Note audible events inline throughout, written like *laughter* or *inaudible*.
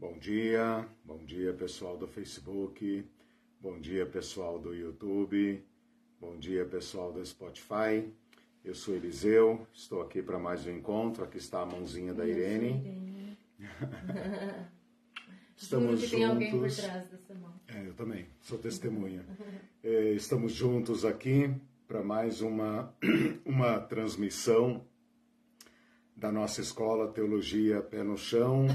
Bom dia, bom dia pessoal do Facebook, bom dia pessoal do YouTube, bom dia pessoal do Spotify. Eu sou Eliseu, estou aqui para mais um encontro. Aqui está a mãozinha da Irene. *laughs* Estamos juntos. Tem alguém por trás dessa mão. É, eu também, sou testemunha. é, estamos juntos aqui para mais uma, *clears throat* uma transmissão da nossa escola Teologia Pé no Chão.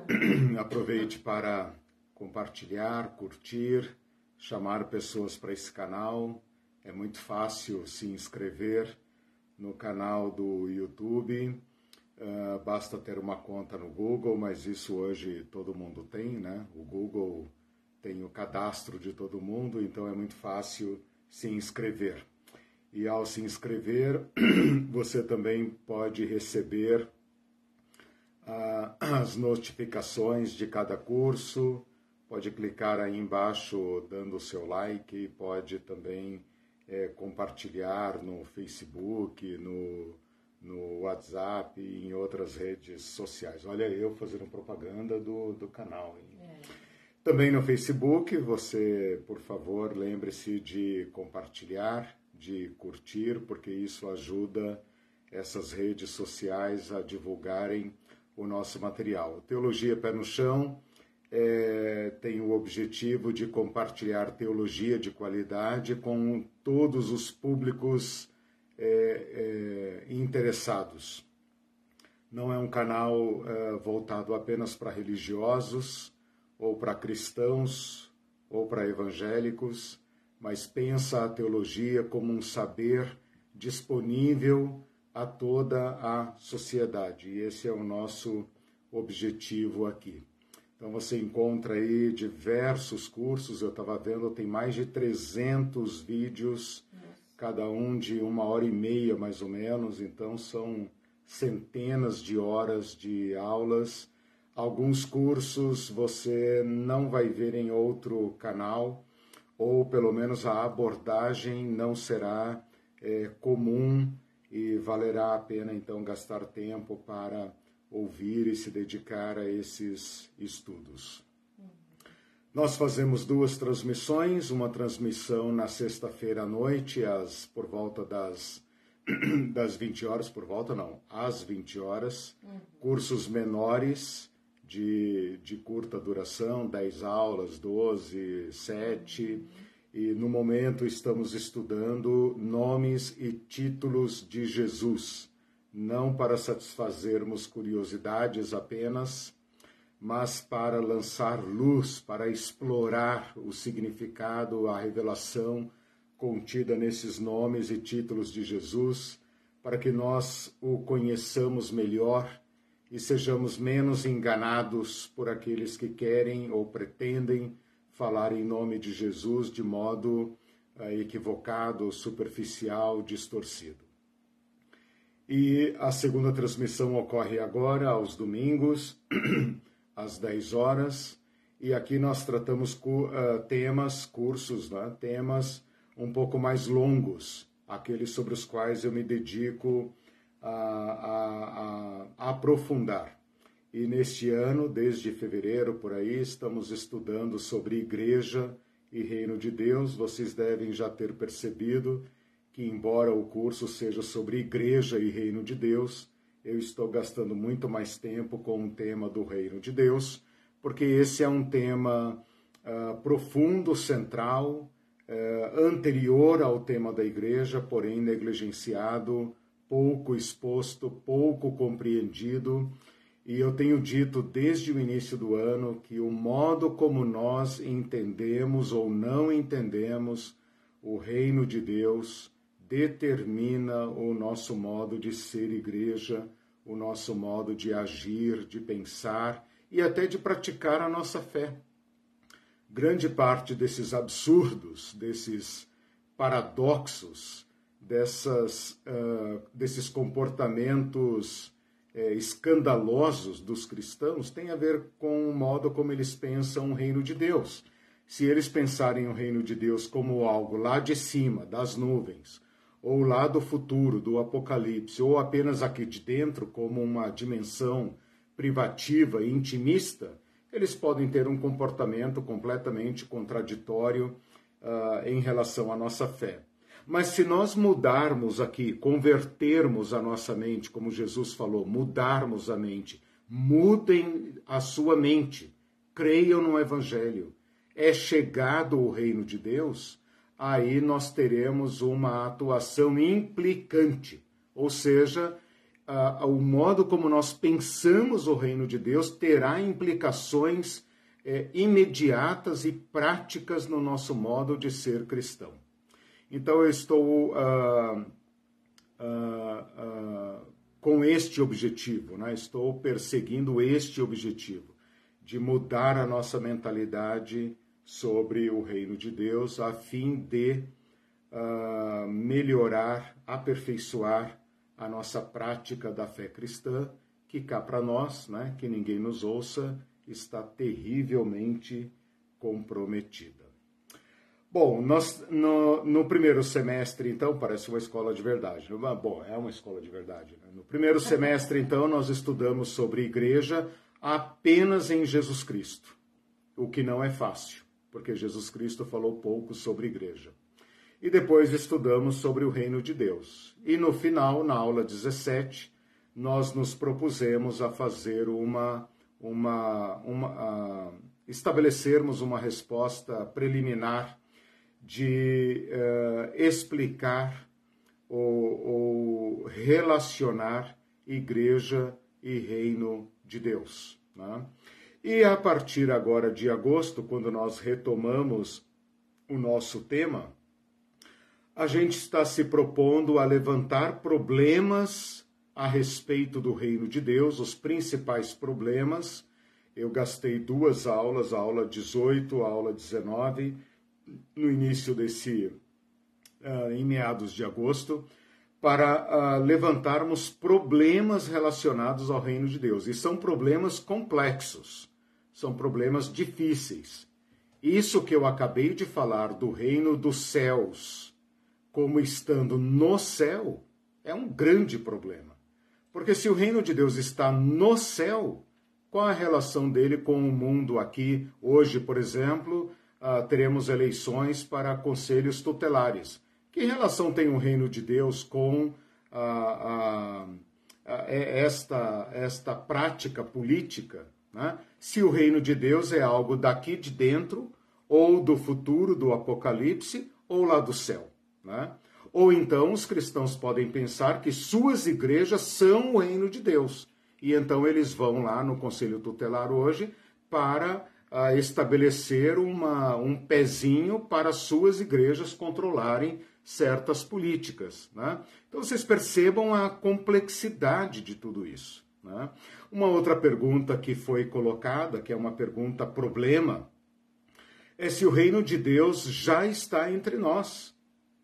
*coughs* Aproveite para compartilhar, curtir, chamar pessoas para esse canal. É muito fácil se inscrever no canal do YouTube. Uh, basta ter uma conta no Google, mas isso hoje todo mundo tem, né? O Google tem o cadastro de todo mundo, então é muito fácil se inscrever e ao se inscrever, *clears throat* você também pode receber ah, *clears throat* as notificações de cada curso, pode clicar aí embaixo dando o seu like, pode também é, compartilhar no Facebook, no, no WhatsApp e em outras redes sociais. Olha eu fazendo propaganda do, do canal. É. Também no Facebook, você, por favor, lembre-se de compartilhar de curtir, porque isso ajuda essas redes sociais a divulgarem o nosso material. Teologia Pé no Chão é, tem o objetivo de compartilhar teologia de qualidade com todos os públicos é, é, interessados. Não é um canal é, voltado apenas para religiosos, ou para cristãos, ou para evangélicos mas pensa a teologia como um saber disponível a toda a sociedade. E esse é o nosso objetivo aqui. Então você encontra aí diversos cursos, eu estava vendo, tem mais de 300 vídeos, cada um de uma hora e meia mais ou menos, então são centenas de horas de aulas. Alguns cursos você não vai ver em outro canal, ou pelo menos a abordagem não será é, comum e valerá a pena então gastar tempo para ouvir e se dedicar a esses estudos. Nós fazemos duas transmissões, uma transmissão na sexta-feira à noite, às, por volta das, *clears throat* das 20 horas, por volta não, às 20 horas, uhum. cursos menores, de, de curta duração, 10 aulas, 12, 7. E no momento estamos estudando nomes e títulos de Jesus, não para satisfazermos curiosidades apenas, mas para lançar luz, para explorar o significado, a revelação contida nesses nomes e títulos de Jesus, para que nós o conheçamos melhor e sejamos menos enganados por aqueles que querem ou pretendem falar em nome de Jesus de modo uh, equivocado, superficial, distorcido. E a segunda transmissão ocorre agora, aos domingos, *clears throat* às 10 horas, e aqui nós tratamos uh, temas, cursos, né? temas um pouco mais longos, aqueles sobre os quais eu me dedico a, a, a aprofundar. E neste ano, desde fevereiro por aí, estamos estudando sobre igreja e reino de Deus. Vocês devem já ter percebido que, embora o curso seja sobre igreja e reino de Deus, eu estou gastando muito mais tempo com o tema do reino de Deus, porque esse é um tema uh, profundo, central, uh, anterior ao tema da igreja, porém negligenciado pouco exposto, pouco compreendido. E eu tenho dito desde o início do ano que o modo como nós entendemos ou não entendemos o reino de Deus determina o nosso modo de ser igreja, o nosso modo de agir, de pensar e até de praticar a nossa fé. Grande parte desses absurdos, desses paradoxos, dessas, uh, desses comportamentos uh, escandalosos dos cristãos tem a ver com o modo como eles pensam o reino de Deus. Se eles pensarem o reino de Deus como algo lá de cima, das nuvens, ou lá do futuro, do Apocalipse, ou apenas aqui de dentro, como uma dimensão privativa e intimista, eles podem ter um comportamento completamente contraditório uh, em relação à nossa fé. Mas se nós mudarmos aqui, convertermos a nossa mente, como Jesus falou, mudarmos a mente, mudem a sua mente, creiam no Evangelho, é chegado o reino de Deus, aí nós teremos uma atuação implicante, ou seja, o modo como nós pensamos o reino de Deus terá implicações é, imediatas e práticas no nosso modo de ser cristão. Então eu estou uh, uh, com este objetivo, né? estou perseguindo este objetivo de mudar a nossa mentalidade sobre o reino de Deus, a fim de melhorar, aperfeiçoar a nossa prática da fé cristã, que cá para nós, né, que ninguém nos ouça, está terrivelmente comprometida. Bom, nós, no, no, primeiro semestre, então, parece uma escola de verdade. Bom, é uma escola de verdade. Né? No primeiro semestre, então, nós estudamos sobre igreja apenas em Jesus Cristo, o que não é fácil, porque Jesus Cristo falou pouco sobre igreja. E depois estudamos sobre o reino de Deus. E no final, na aula 17, nós nos propusemos a fazer uma uma, uma estabelecermos uma resposta preliminar de uh, explicar ou, ou, relacionar igreja e reino de Deus. Né? E a partir agora de agosto, quando nós retomamos o nosso tema, a gente está se propondo a levantar problemas a respeito do reino de Deus, os principais problemas. Eu gastei duas aulas, a aula 18, a aula 19, no início desse, uh, em meados de agosto, para uh, levantarmos problemas relacionados ao reino de Deus. E são problemas complexos, são problemas difíceis. Isso que eu acabei de falar do reino dos céus, como estando no céu, é um grande problema. Porque se o reino de Deus está no céu, qual a relação dele com o mundo aqui? Hoje, por exemplo, uh, teremos eleições para conselhos tutelares. Que relação tem o reino de Deus com uh, uh, esta, esta prática política? Né? Se o reino de Deus é algo daqui de dentro, ou do futuro, do Apocalipse, ou lá do céu. Né? Ou então os cristãos podem pensar que suas igrejas são o reino de Deus. E então eles vão lá no Conselho Tutelar hoje para uh, estabelecer uma, um pezinho para suas igrejas controlarem certas políticas. Né? Então vocês percebam a complexidade de tudo isso. Né? Uma outra pergunta que foi colocada, que é uma pergunta problema, é se o reino de Deus já está entre nós.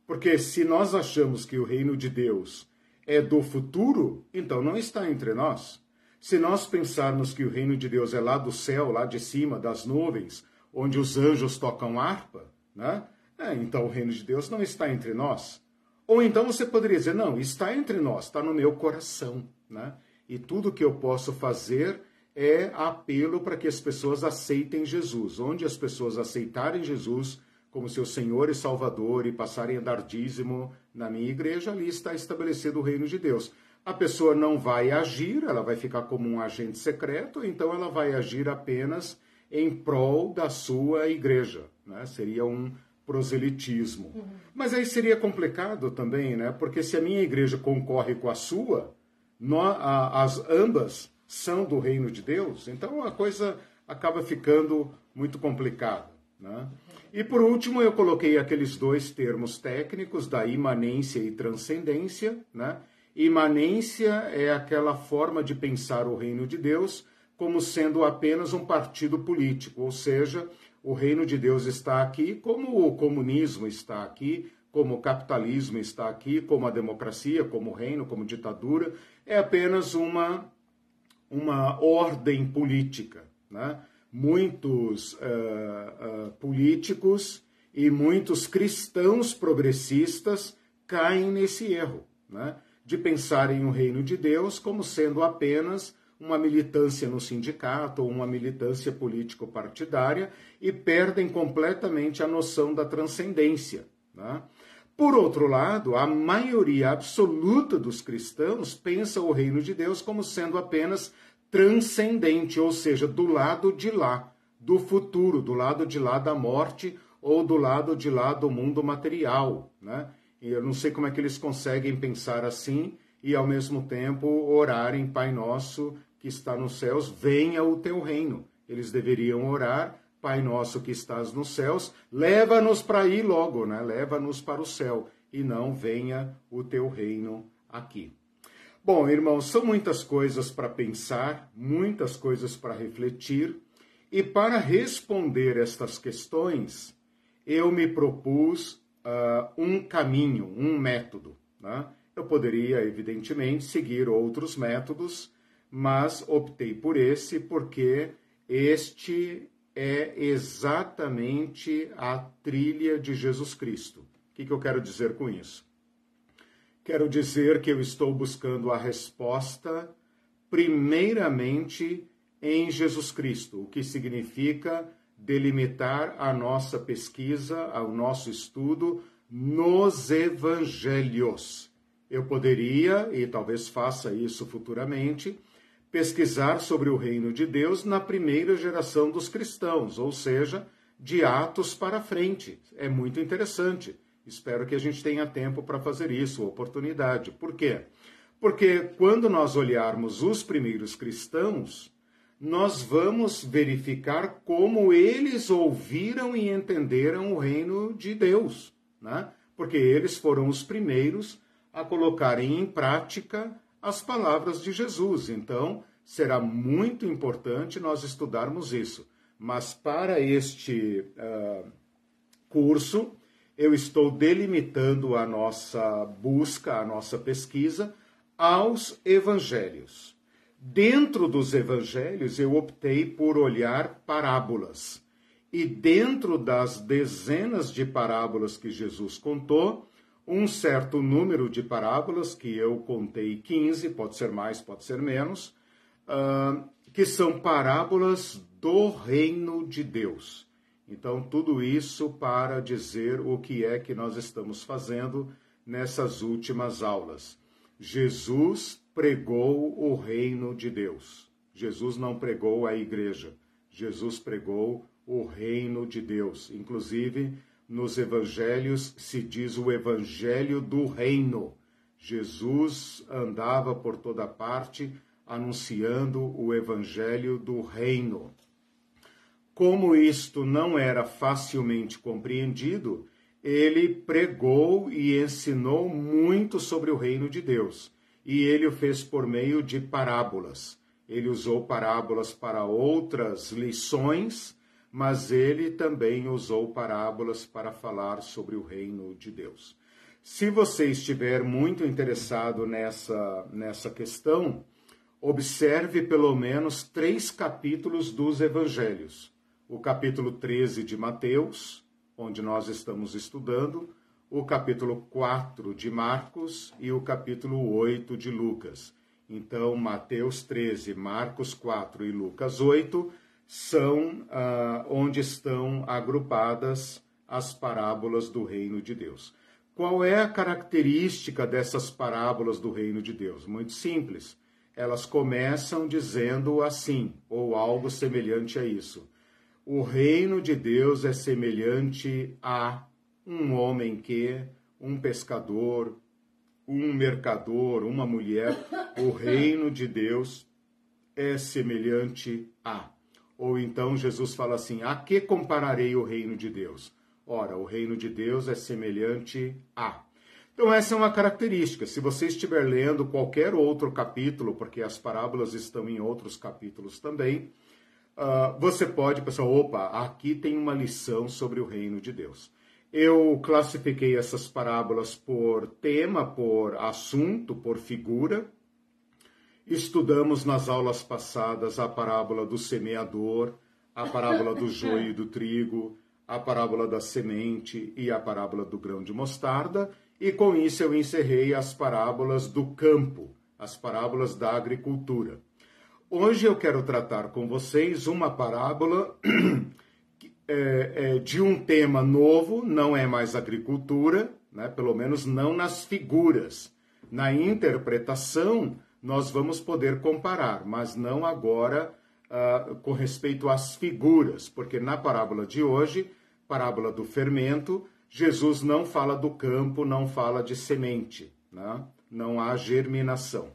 Porque se nós achamos que o reino de Deus é do futuro, então não está entre nós. Se nós pensarmos que o reino de Deus é lá do céu, lá de cima, das nuvens, onde os anjos tocam harpa, né? É, então o reino de Deus não está entre nós. Ou então você poderia dizer, não, está entre nós, está no meu coração, né? E tudo que eu posso fazer é apelo para que as pessoas aceitem Jesus. Onde as pessoas aceitarem Jesus, como seu Senhor e Salvador e passarem a dar dízimo na minha igreja, ali está estabelecido o reino de Deus. A pessoa não vai agir, ela vai ficar como um agente secreto, então ela vai agir apenas em prol da sua igreja. Né? Seria um proselitismo. Uhum. Mas aí seria complicado também, né? porque se a minha igreja concorre com a sua, nós, a, as ambas são do reino de Deus, então a coisa acaba ficando muito complicada. Né? E por último, eu coloquei aqueles dois termos técnicos da imanência e transcendência. Né? Imanência é aquela forma de pensar o reino de Deus como sendo apenas um partido político, ou seja, o reino de Deus está aqui como o comunismo está aqui, como o capitalismo está aqui, como a democracia, como o reino, como ditadura, é apenas uma, uma ordem política. Né? muitos uh, uh, políticos e muitos cristãos progressistas caem nesse erro, né? De pensar em o reino de Deus como sendo apenas uma militância no sindicato ou uma militância político-partidária e perdem completamente a noção da transcendência. Né? Por outro lado, a maioria absoluta dos cristãos pensa o reino de Deus como sendo apenas transcendente, ou seja, do lado de lá, do futuro, do lado de lá da morte ou do lado de lá do mundo material. Né? E eu não sei como é que eles conseguem pensar assim e ao mesmo tempo orarem Pai Nosso que está nos céus, venha o teu reino. Eles deveriam orar, Pai Nosso que estás nos céus, leva-nos para aí logo, né? Leva-nos para o céu e não venha o teu reino aqui. Bom, irmãos, são muitas coisas para pensar, muitas coisas para refletir, e para responder estas questões, eu me propus uh, um caminho, um método. Né? Eu poderia, evidentemente, seguir outros métodos, mas optei por esse porque este é exatamente a trilha de Jesus Cristo. O que, que eu quero dizer com isso? Quero dizer que eu estou buscando a resposta, primeiramente, em Jesus Cristo, o que significa delimitar a nossa pesquisa, o nosso estudo nos evangelhos. Eu poderia, e talvez faça isso futuramente, pesquisar sobre o reino de Deus na primeira geração dos cristãos, ou seja, de Atos para frente. É muito interessante. Espero que a gente tenha tempo para fazer isso, oportunidade. Por quê? Porque quando nós olharmos os primeiros cristãos, nós vamos verificar como eles ouviram e entenderam o reino de Deus, né? Porque eles foram os primeiros a colocarem em prática as palavras de Jesus. Então, será muito importante nós estudarmos isso. Mas para este uh, curso, eu estou delimitando a nossa busca, a nossa pesquisa aos evangelhos. Dentro dos evangelhos, eu optei por olhar parábolas. E dentro das dezenas de parábolas que Jesus contou, um certo número de parábolas, que eu contei 15, pode ser mais, pode ser menos, uh, que são parábolas do reino de Deus. Então, tudo isso para dizer o que é que nós estamos fazendo nessas últimas aulas. Jesus pregou o reino de Deus. Jesus não pregou a igreja. Jesus pregou o reino de Deus. Inclusive, nos evangelhos se diz o evangelho do reino. Jesus andava por toda parte anunciando o evangelho do reino. Como isto não era facilmente compreendido, ele pregou e ensinou muito sobre o reino de Deus. E ele o fez por meio de parábolas. Ele usou parábolas para outras lições mas ele também usou parábolas para falar sobre o reino de Deus. Se você estiver muito interessado nessa, nessa questão, observe pelo menos três capítulos dos evangelhos. O capítulo 13 de Mateus, onde nós estamos estudando, o capítulo 4 de Marcos e o capítulo 8 de Lucas. Então, Mateus 13, Marcos 4 e Lucas 8 são ah, onde estão agrupadas as parábolas do reino de Deus. Qual é a característica dessas parábolas do reino de Deus? Muito simples. Elas começam dizendo assim, ou algo semelhante a isso. O reino de Deus é semelhante a um homem que, um pescador, um mercador, uma mulher. O *laughs* reino de Deus é semelhante a. Ou então Jesus fala assim: A que compararei o reino de Deus? Ora, o reino de Deus é semelhante a. Então, essa é uma característica. Se você estiver lendo qualquer outro capítulo, porque as parábolas estão em outros capítulos também, uh, você pode pensar: opa, aqui tem uma lição sobre o reino de Deus. Eu classifiquei essas parábolas por tema, por assunto, por figura. Estudamos nas aulas passadas a parábola do semeador, a parábola do *laughs* joio e do trigo, a parábola da semente e a parábola do grão de mostarda, e com isso eu encerrei as parábolas do campo, as parábolas da agricultura. Hoje eu quero tratar com vocês uma parábola *clears throat* é, é, de um tema novo, não é mais agricultura, né? pelo menos não nas figuras. Na interpretação, nós vamos poder comparar, mas não agora uh, com respeito às figuras, porque na parábola de hoje, parábola do fermento, Jesus não fala do campo, não fala de semente, né? não há germinação.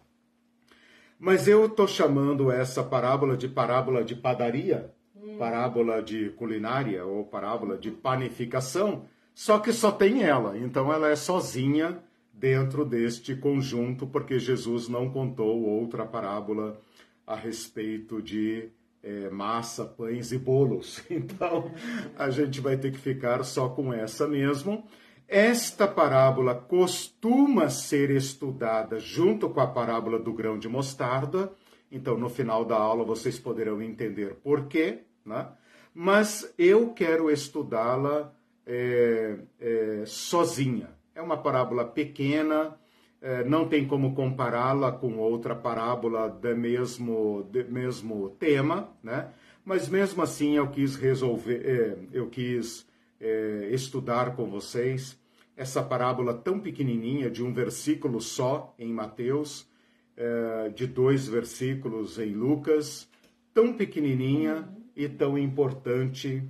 Mas eu estou chamando essa parábola de parábola de padaria. Parábola de culinária ou parábola de panificação, só que só tem ela, então ela é sozinha dentro deste conjunto, porque Jesus não contou outra parábola a respeito de é, massa, pães e bolos. *laughs* Então a gente vai ter que ficar só com essa mesmo. Esta parábola costuma ser estudada junto com a parábola do grão de mostarda, então no final da aula vocês poderão entender por quê, né? mas eu quero estudá-la é, é, sozinha. É uma parábola pequena, é, não tem como compará-la com outra parábola do mesmo, mesmo tema, né? mas mesmo assim eu quis resolver, é, eu quis é, estudar com vocês essa parábola tão pequenininha, de um versículo só em Mateus, é, de dois versículos em Lucas, tão pequenininha e tão importante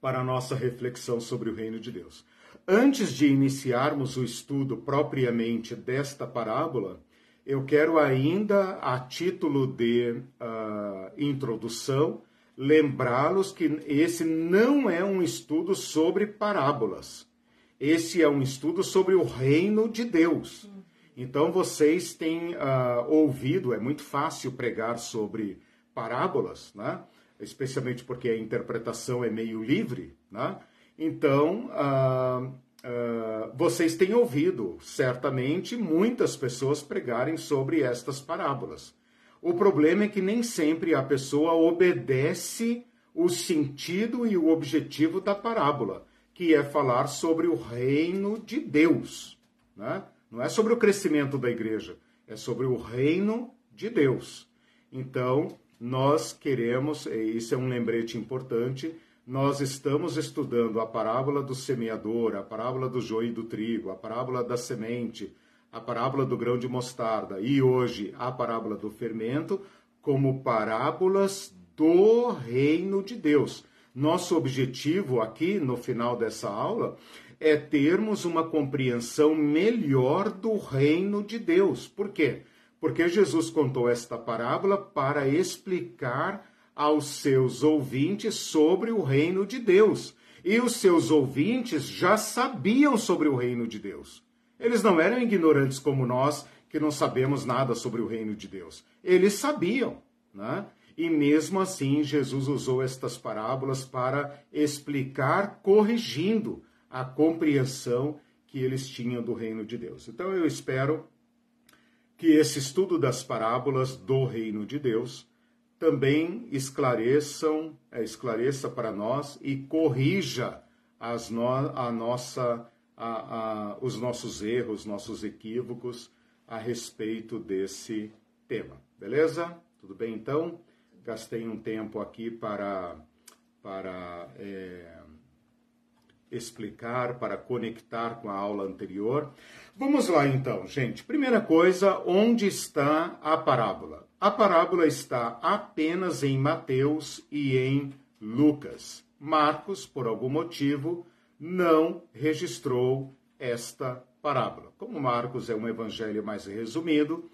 para a nossa reflexão sobre o reino de Deus. Antes de iniciarmos o estudo propriamente desta parábola, eu quero ainda, a título de uh, introdução, lembrá-los que esse não é um estudo sobre parábolas. Esse é um estudo sobre o reino de Deus. Então vocês têm uh, ouvido, é muito fácil pregar sobre parábolas, né? Especialmente porque a interpretação é meio livre. Né? Então, uh, uh, vocês têm ouvido, certamente, muitas pessoas pregarem sobre estas parábolas. O problema é que nem sempre a pessoa obedece o sentido e o objetivo da parábola que é falar sobre o reino de Deus. Né? Não é sobre o crescimento da igreja, é sobre o reino de Deus. Então, nós queremos, e isso é um lembrete importante, nós estamos estudando a parábola do semeador, a parábola do joio e do trigo, a parábola da semente, a parábola do grão de mostarda e hoje a parábola do fermento como parábolas do reino de Deus. Nosso objetivo aqui no final dessa aula é termos uma compreensão melhor do reino de Deus. Por quê? Porque Jesus contou esta parábola para explicar aos seus ouvintes sobre o reino de Deus. E os seus ouvintes já sabiam sobre o reino de Deus. Eles não eram ignorantes como nós, que não sabemos nada sobre o reino de Deus. Eles sabiam, né? E mesmo assim, Jesus usou estas parábolas para explicar, corrigindo a compreensão que eles tinham do reino de Deus. Então eu espero que esse estudo das parábolas do reino de Deus também esclareçam, é, esclareça para nós e corrija as no, a nossa, a, a, os nossos erros, nossos equívocos a respeito desse tema. Beleza? Tudo bem então? gastei um tempo aqui para, para é, explicar, para conectar com a aula anterior. Vamos lá então, gente. Primeira coisa, onde está a parábola? A parábola está apenas em Mateus e em Lucas. Marcos, por algum motivo, não registrou esta parábola. Como Marcos é um evangelho mais resumido,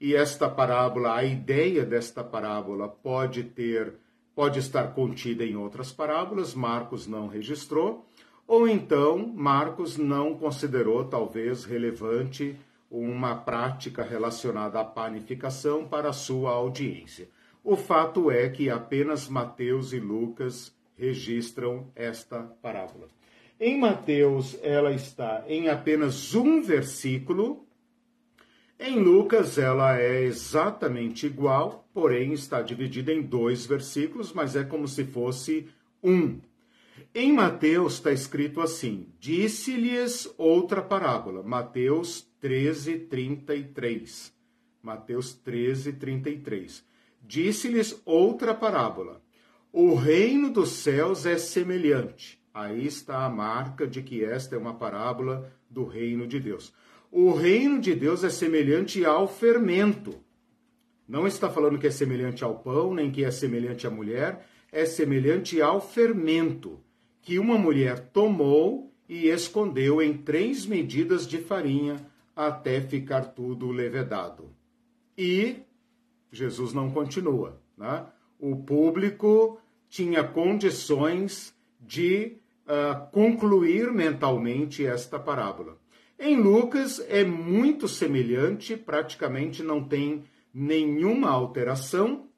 e esta parábola, a ideia desta parábola pode ter, pode estar contida em outras parábolas, Marcos não registrou, ou então Marcos não considerou talvez relevante uma prática relacionada à panificação para sua audiência. O fato é que apenas Mateus e Lucas registram esta parábola. Em Mateus, ela está em apenas um versículo, em Lucas, ela é exatamente igual, porém está dividida em dois versículos, mas é como se fosse um. Em Mateus está escrito assim: Disse-lhes outra parábola. Mateus 13, 33. Mateus 13, 33. Disse-lhes outra parábola. O reino dos céus é semelhante. Aí está a marca de que esta é uma parábola do reino de Deus. O reino de Deus é semelhante ao fermento. Não está falando que é semelhante ao pão, nem que é semelhante à mulher, é semelhante ao fermento que uma mulher tomou e escondeu em três medidas de farinha até ficar tudo levedado. E Jesus não continua. Né? O público tinha condições de uh, concluir mentalmente esta parábola. Em Lucas é muito semelhante, praticamente não tem nenhuma alteração,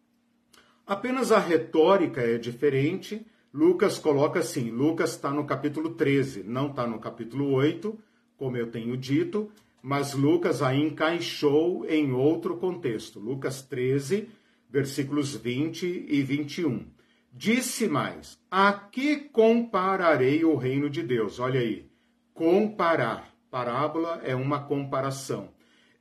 apenas a retórica é diferente. Lucas coloca assim: Lucas está no capítulo 13, não está no capítulo 8, como eu tenho dito, mas Lucas a encaixou em outro contexto. Lucas 13, versículos 20 e 21. Disse mais: A que compararei o reino de Deus? Olha aí, comparar. Parábola é uma comparação.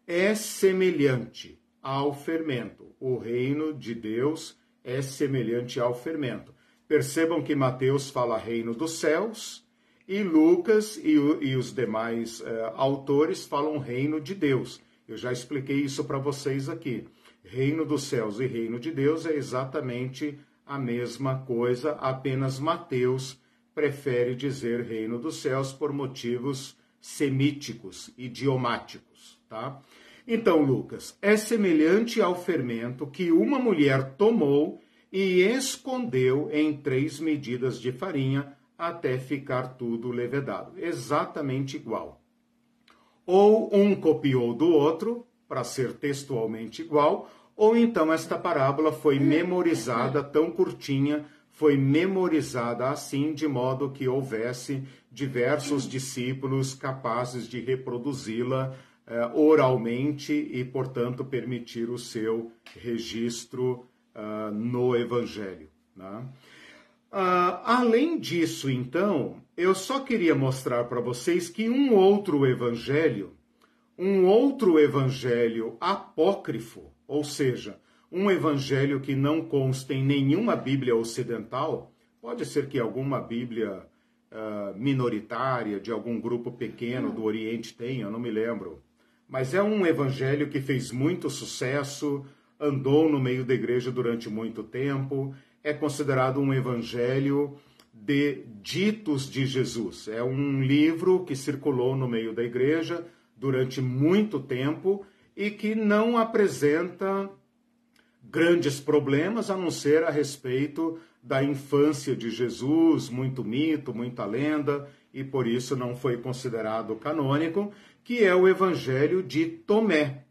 É semelhante ao fermento. O reino de Deus é semelhante ao fermento. Percebam que Mateus fala reino dos céus e Lucas e, e os demais uh, autores falam reino de Deus. Eu já expliquei isso para vocês aqui. Reino dos céus e reino de Deus é exatamente a mesma coisa, apenas Mateus prefere dizer reino dos céus por motivos semíticos, idiomáticos, tá? Então, Lucas, é semelhante ao fermento que uma mulher tomou e escondeu em três medidas de farinha até ficar tudo levedado. Exatamente igual. Ou um copiou do outro, para ser textualmente igual, ou então esta parábola foi memorizada tão curtinha, foi memorizada assim, de modo que houvesse diversos discípulos capazes de reproduzi-la eh, oralmente e, portanto, permitir o seu registro uh, no Evangelho. Né? Uh, além disso, então, eu só queria mostrar para vocês que um outro evangelho, um outro evangelho apócrifo, ou seja, um evangelho que não consta em nenhuma Bíblia ocidental, pode ser que alguma Bíblia uh, minoritária de algum grupo pequeno do Oriente tenha, eu não me lembro, mas é um evangelho que fez muito sucesso, andou no meio da igreja durante muito tempo, é considerado um evangelho de ditos de Jesus. É um livro que circulou no meio da igreja durante muito tempo e que não apresenta grandes problemas a não ser a respeito da infância de Jesus, muito mito, muita lenda, e por isso não foi considerado canônico, que é o Evangelho de Tomé.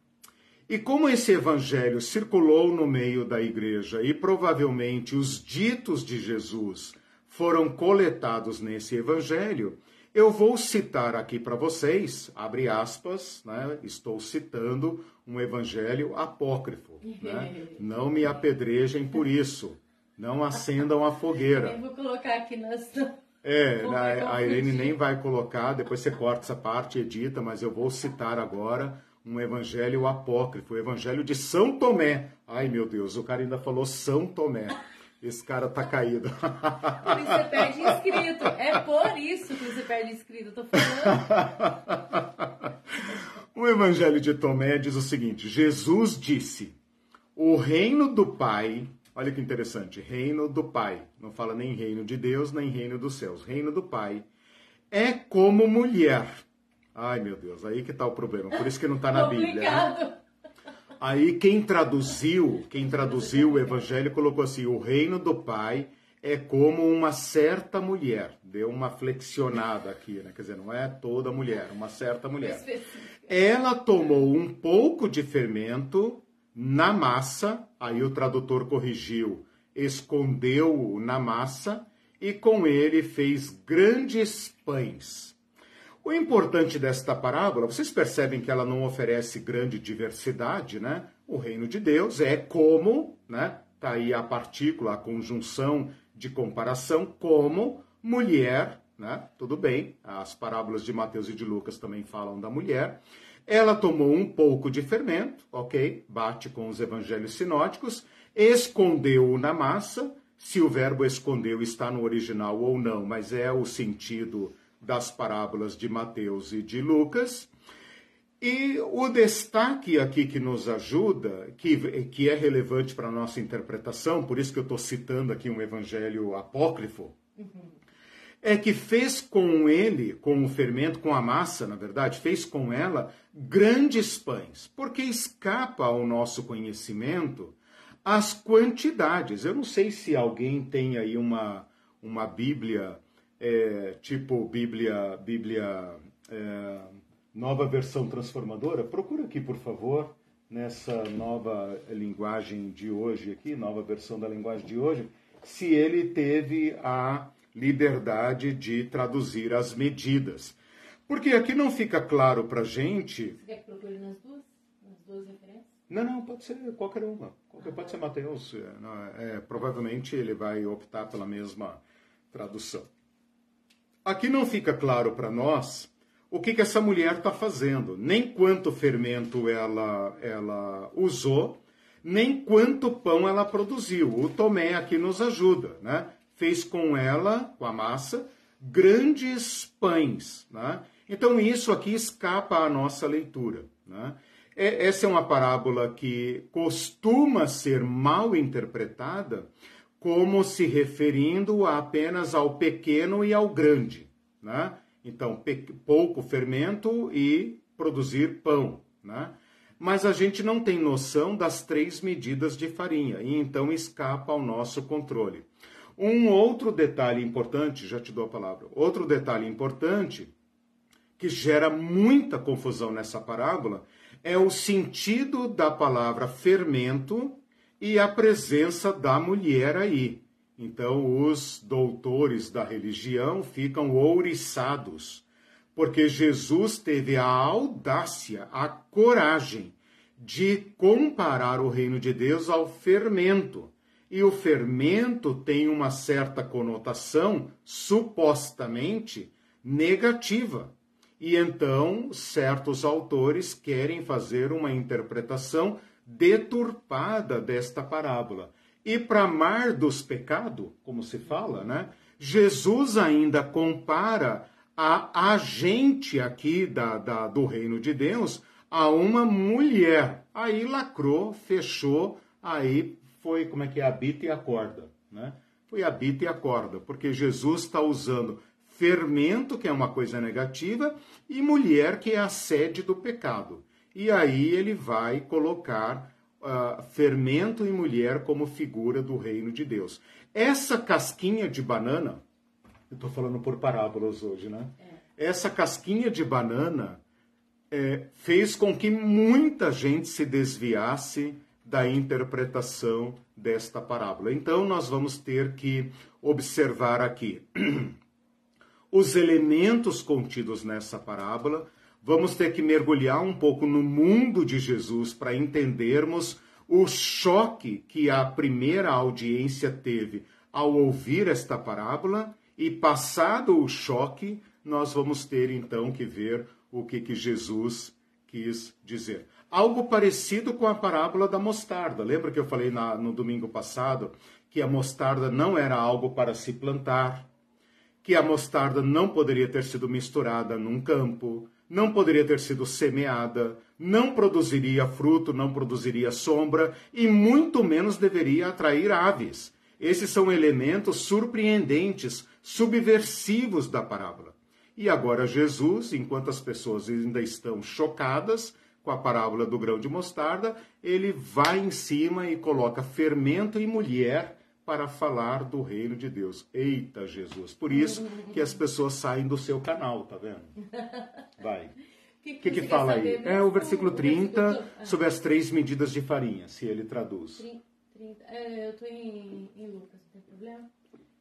E como esse evangelho circulou no meio da igreja e provavelmente os ditos de Jesus foram coletados nesse evangelho, eu vou citar aqui para vocês, abre aspas, né? estou citando um evangelho apócrifo. Né? *laughs* Não me apedrejem por isso. Não acendam a fogueira. Eu vou colocar aqui nas. *laughs* É, *laughs* a Irene nem vai colocar, depois você corta essa parte, edita, mas eu vou citar agora um evangelho apócrifo, o evangelho de São Tomé. Ai, meu Deus, o cara ainda falou São Tomé. Esse cara tá caído. Por isso você perde inscrito. É por isso que você perde inscrito, tô falando. *laughs* o evangelho de Tomé diz o seguinte: Jesus disse: O reino do Pai, olha que interessante, reino do Pai, não fala nem reino de Deus, nem reino dos céus, reino do Pai, é como mulher Ai, meu Deus, aí que está o problema. Por isso que não está na Bíblia. Né? Aí quem traduziu, quem traduziu o evangelho colocou assim: o reino do Pai é como uma certa mulher. Deu uma flexionada aqui, né? Quer dizer, não é toda mulher, uma certa mulher. Ela tomou um pouco de fermento na massa, aí o tradutor corrigiu, escondeu na massa e com ele fez grandes pães. O importante desta parábola, vocês percebem que ela não oferece grande diversidade, né? O reino de Deus é como, né? Tá aí a partícula, a conjunção de comparação, como mulher, né? Tudo bem, as parábolas de Mateus e de Lucas também falam da mulher. Ela tomou um pouco de fermento, ok? Bate com os evangelhos sinóticos, escondeu-o na massa, se o verbo escondeu está no original ou não, mas é o sentido das parábolas de Mateus e de Lucas. E o destaque aqui que nos ajuda, que, que é relevante para a nossa interpretação, por isso que eu estou citando aqui um evangelho apócrifo, uhum. é que fez com ele, com o fermento, com a massa, na verdade, fez com ela grandes pães, porque escapa ao nosso conhecimento as quantidades. Eu não sei se alguém tem aí uma, uma Bíblia, é, tipo Bíblia, Bíblia. É, nova versão transformadora, procura aqui, por favor, nessa nova linguagem de hoje aqui, nova versão da linguagem de hoje, se ele teve a liberdade de traduzir as medidas. Porque aqui não fica claro para gente... Você quer que procure nas duas? Nas duas referências? Não, não, pode ser qualquer uma. Qualquer, pode ser Mateus. É, é, provavelmente ele vai optar pela mesma tradução. Aqui não fica claro para nós o que, que essa mulher está fazendo, nem quanto fermento ela, ela usou, nem quanto pão ela produziu. O Tomé aqui nos ajuda, né? Fez com ela, com a massa, grandes pães, né? Então isso aqui escapa à nossa leitura, né? É, essa é uma parábola que costuma ser mal interpretada como se referindo apenas ao pequeno e ao grande, né? Então, pouco fermento e produzir pão, né? Mas a gente não tem noção das três medidas de farinha e então escapa ao nosso controle. Um outro detalhe importante, já te dou a palavra, outro detalhe importante que gera muita confusão nessa parábola é o sentido da palavra fermento e a presença da mulher aí. Então, os doutores da religião ficam ouriçados, porque Jesus teve a audácia, a coragem de comparar o reino de Deus ao fermento. E o fermento tem uma certa conotação supostamente negativa. E então, certos autores querem fazer uma interpretação deturpada desta parábola. E para mar dos pecados, como se fala, né? Jesus ainda compara a agente aqui da, da, do reino de Deus a uma mulher. Aí lacrou, fechou, aí foi, como é que é, habita e acorda, né? Foi habita e acorda, porque Jesus está usando fermento, que é uma coisa negativa, e mulher, que é a sede do pecado. E aí ele vai colocar uh, fermento e mulher como figura do reino de Deus. Essa casquinha de banana, eu estou falando por parábolas hoje, né? É. Essa casquinha de banana é, fez com que muita gente se desviasse da interpretação desta parábola. Então, nós vamos ter que observar aqui *clears throat* os elementos contidos nessa parábola Vamos ter que mergulhar um pouco no mundo de Jesus para entendermos o choque que a primeira audiência teve ao ouvir esta parábola e passado o choque, nós vamos ter então que ver o que, que Jesus quis dizer. Algo parecido com a parábola da mostarda. Lembra que eu falei na, no domingo passado que a mostarda não era algo para se plantar, que a mostarda não poderia ter sido misturada num campo, não poderia ter sido semeada, não produziria fruto, não produziria sombra e muito menos deveria atrair aves. Esses são elementos surpreendentes, subversivos da parábola. E agora Jesus, enquanto as pessoas ainda estão chocadas com a parábola do grão de mostarda, ele vai em cima e coloca fermento e mulher para falar do reino de Deus. Eita, Jesus. Por isso que as pessoas saem do seu canal, tá vendo? *laughs* Vai. O que, que, que, que fala aí? É o versículo 30 o versículo... sobre as três medidas de farinha, se ele traduz. 30, é, eu estou em, em Lucas, não tem problema?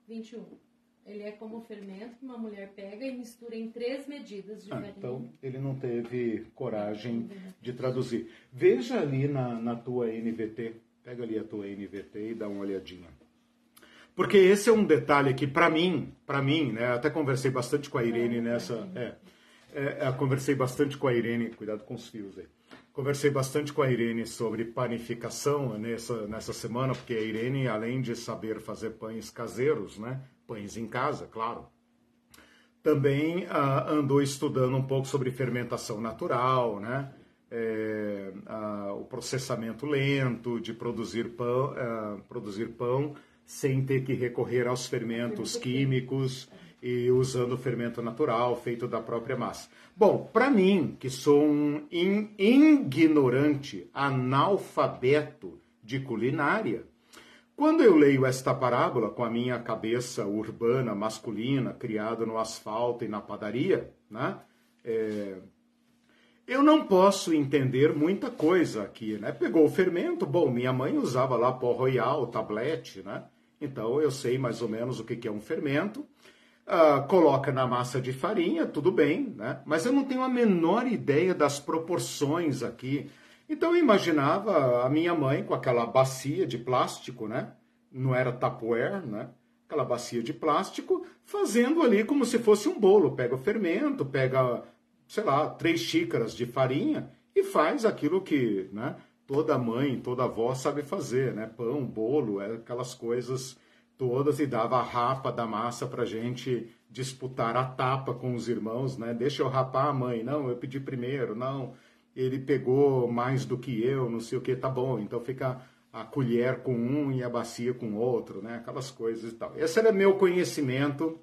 21. Ele é como o fermento que uma mulher pega e mistura em três medidas de ah, farinha. Então, ele não teve coragem de traduzir. Veja ali na, na tua NVT, pega ali a tua NVT e dá uma olhadinha. Porque esse é um detalhe que, para mim, para mim, né, até conversei bastante com a Irene nessa. É, é, é, conversei bastante com a Irene, cuidado com os fios aí. Conversei bastante com a Irene sobre panificação nessa, nessa semana, porque a Irene, além de saber fazer pães caseiros, né? Pães em casa, claro. Também ah, andou estudando um pouco sobre fermentação natural, né? É, ah, o processamento lento de produzir pão, ah, produzir pão sem ter que recorrer aos fermentos químicos e usando o fermento natural feito da própria massa. Bom, para mim, que sou um ignorante, analfabeto de culinária, quando eu leio esta parábola com a minha cabeça urbana, masculina, criada no asfalto e na padaria, né? É, eu não posso entender muita coisa aqui, né? Pegou o fermento, bom, minha mãe usava lá pó royal, tablete, né? Então eu sei mais ou menos o que é um fermento. Uh, coloca na massa de farinha, tudo bem, né? Mas eu não tenho a menor ideia das proporções aqui. Então eu imaginava a minha mãe com aquela bacia de plástico, né? Não era Tupperware, né? Aquela bacia de plástico, fazendo ali como se fosse um bolo. Pega o fermento, pega, sei lá, três xícaras de farinha e faz aquilo que, né? Toda mãe, toda avó sabe fazer, né? Pão, bolo, é aquelas coisas todas e dava a rapa da massa para gente disputar a tapa com os irmãos, né? Deixa eu rapar a mãe. Não, eu pedi primeiro. Não, ele pegou mais do que eu, não sei o que, tá bom. Então fica a colher com um e a bacia com outro, né? Aquelas coisas e tal. Esse era meu conhecimento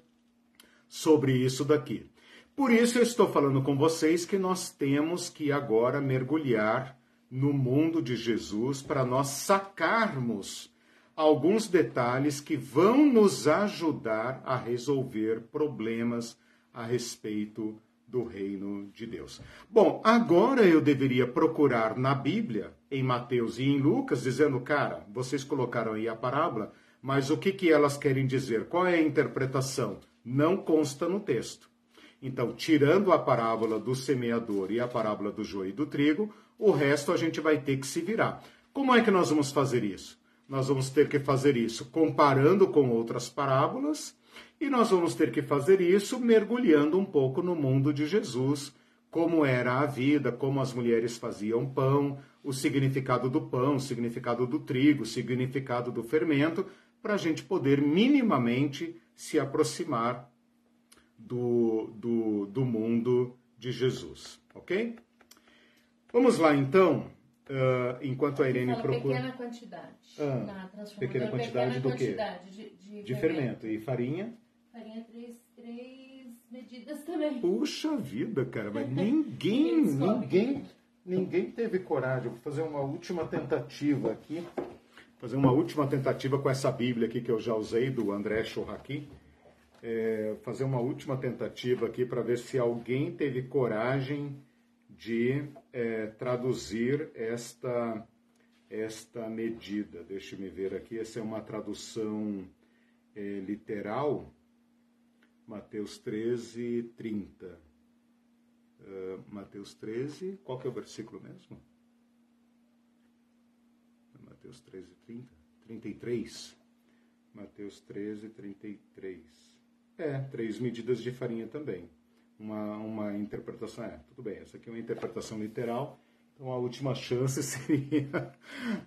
sobre isso daqui. Por isso eu estou falando com vocês que nós temos que agora mergulhar no mundo de Jesus para nós sacarmos alguns detalhes que vão nos ajudar a resolver problemas a respeito do reino de Deus. Bom, agora eu deveria procurar na Bíblia, em Mateus e em Lucas, dizendo, cara, vocês colocaram aí a parábola, mas o que, que elas querem dizer? Qual é a interpretação? Não consta no texto. Então, tirando a parábola do semeador e a parábola do joio e do trigo, o resto a gente vai ter que se virar. Como é que nós vamos fazer isso? nós vamos ter que fazer isso comparando com outras parábolas e nós vamos ter que fazer isso mergulhando um pouco no mundo de Jesus, como era a vida, como as mulheres faziam pão, o significado do pão, o significado do trigo, o significado do fermento, para a gente poder minimamente se aproximar do, do, do mundo de Jesus, ok? Vamos lá então Uh, enquanto a Irene procura. Pequena quantidade. Ah, na pequena quantidade pequena do quantidade quê? De, de, de fermento. fermento. E farinha? Farinha, três, três medidas também. Puxa vida, cara, mas *laughs* ninguém, ninguém, ninguém teve coragem. Vou fazer uma última tentativa aqui. Fazer uma última tentativa com essa Bíblia aqui que eu já usei, do André Chorraqui. É, fazer uma última tentativa aqui para ver se alguém teve coragem de é, traduzir esta, esta medida. Deixe-me ver aqui, essa é uma tradução é, literal, Mateus 13, 30. Uh, Mateus 13, qual que é o versículo mesmo? Mateus 13, 30? 33. Mateus 13, 33. É, três medidas de farinha também uma, uma interpretação. É, tudo bem, essa aqui é uma interpretação literal. Então a última chance *laughs* seria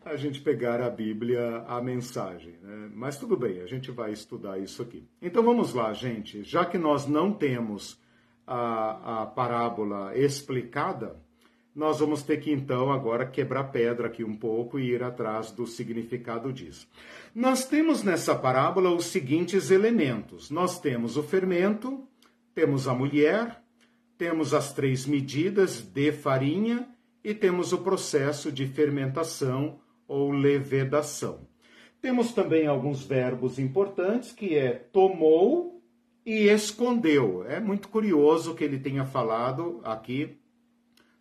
a gente pegar a Bíblia, a mensagem. Né? Mas tudo bem, a gente vai estudar isso aqui. Então vamos lá, gente. Já que nós não temos a, a parábola explicada, nós vamos ter que então agora quebrar pedra aqui um pouco e ir atrás do significado disso. Nós temos nessa parábola os seguintes elementos: nós temos o fermento, temos a mulher, temos as três medidas de farinha e temos o processo de fermentação ou levedação. Temos também alguns verbos importantes que é tomou e escondeu. É muito curioso que ele tenha falado aqui,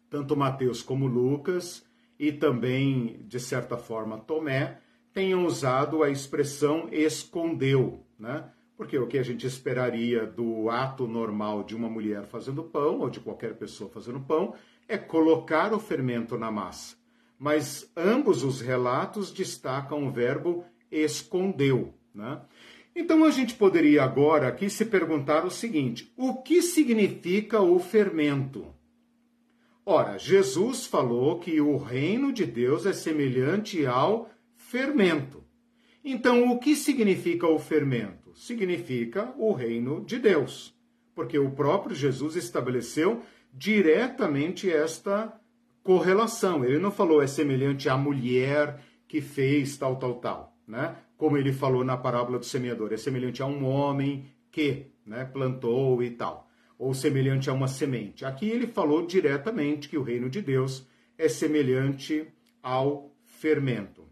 tanto Mateus como Lucas, e também, de certa forma, Tomé, tenham usado a expressão escondeu, né? Porque o que a gente esperaria do ato normal de uma mulher fazendo pão, ou de qualquer pessoa fazendo pão, é colocar o fermento na massa. Mas ambos os relatos destacam o verbo escondeu. Né? Então a gente poderia agora aqui se perguntar o seguinte: o que significa o fermento? Ora, Jesus falou que o reino de Deus é semelhante ao fermento. Então, o que significa o fermento? Significa o reino de Deus, porque o próprio Jesus estabeleceu diretamente esta correlação. Ele não falou é semelhante à mulher que fez tal, tal, tal, né? Como ele falou na parábola do semeador, é semelhante a um homem que, né, plantou e tal, ou semelhante a uma semente. Aqui ele falou diretamente que o reino de Deus é semelhante ao fermento.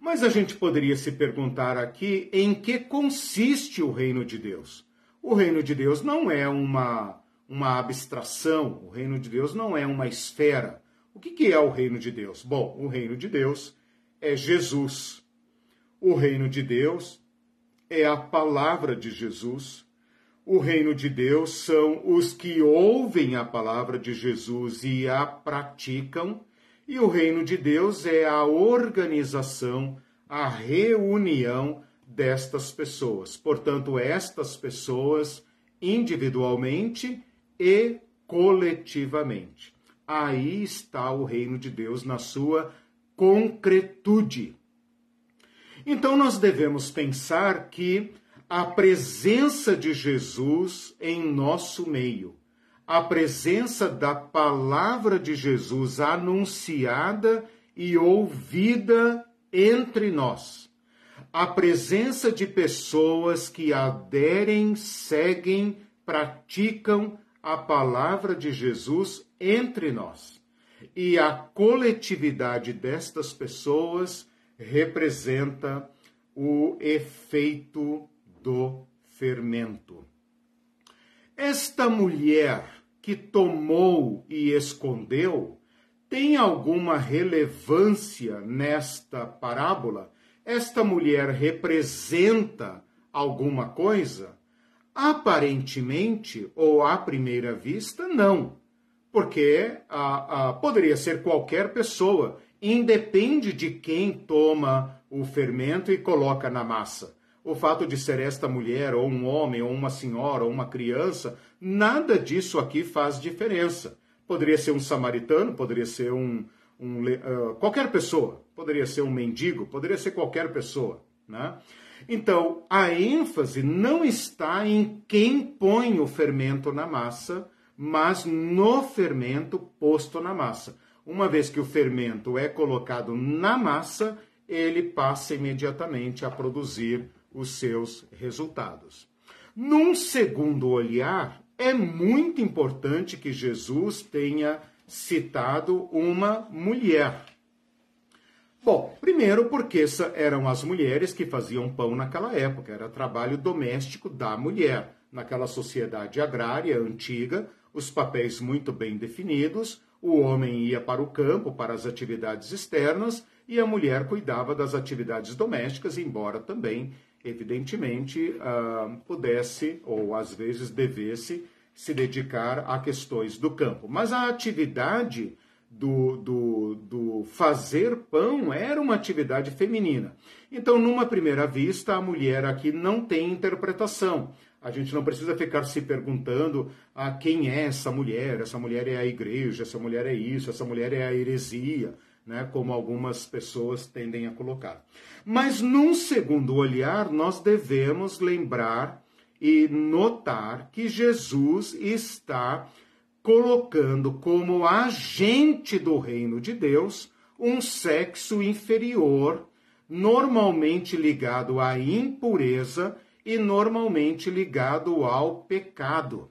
Mas a gente poderia se perguntar aqui em que consiste o reino de Deus. O reino de Deus não é uma, uma abstração, o reino de Deus não é uma esfera. O que, que é o reino de Deus? Bom, o reino de Deus é Jesus. O reino de Deus é a palavra de Jesus. O reino de Deus são os que ouvem a palavra de Jesus e a praticam. E o reino de Deus é a organização, a reunião destas pessoas. Portanto, estas pessoas individualmente e coletivamente. Aí está o reino de Deus na sua concretude. Então, nós devemos pensar que a presença de Jesus em nosso meio, a presença da palavra de Jesus anunciada e ouvida entre nós, a presença de pessoas que aderem, seguem, praticam a palavra de Jesus entre nós. E a coletividade destas pessoas representa o efeito do fermento. Esta mulher que tomou e escondeu tem alguma relevância nesta parábola? Esta mulher representa alguma coisa? Aparentemente, ou à primeira vista, não. Porque a, a, poderia ser qualquer pessoa, independe de quem toma o fermento e coloca na massa. O fato de ser esta mulher, ou um homem, ou uma senhora, ou uma criança, nada disso aqui faz diferença. Poderia ser um samaritano, poderia ser um, um uh, qualquer pessoa, poderia ser um mendigo, poderia ser qualquer pessoa, né? Então, a ênfase não está em quem põe o fermento na massa, mas no fermento posto na massa. Uma vez que o fermento é colocado na massa, ele passa imediatamente a produzir os seus resultados. Num segundo olhar, é muito importante que Jesus tenha citado uma mulher. Bom, primeiro porque eram as mulheres que faziam pão naquela época, era trabalho doméstico da mulher. Naquela sociedade agrária antiga, os papéis muito bem definidos, o homem ia para o campo, para as atividades externas, e a mulher cuidava das atividades domésticas, embora também evidentemente, uh, pudesse ou às vezes devesse se dedicar a questões do campo. Mas a atividade do, do, do fazer pão era uma atividade feminina. Então, numa primeira vista, a mulher aqui não tem interpretação. A gente não precisa ficar se perguntando a ah, quem é essa mulher, essa mulher é a igreja, essa mulher é isso, essa mulher é a heresia né, como algumas pessoas tendem a colocar. Mas num segundo olhar, nós devemos lembrar e notar que Jesus está colocando como agente do reino de Deus um sexo inferior, normalmente ligado à impureza e normalmente ligado ao pecado.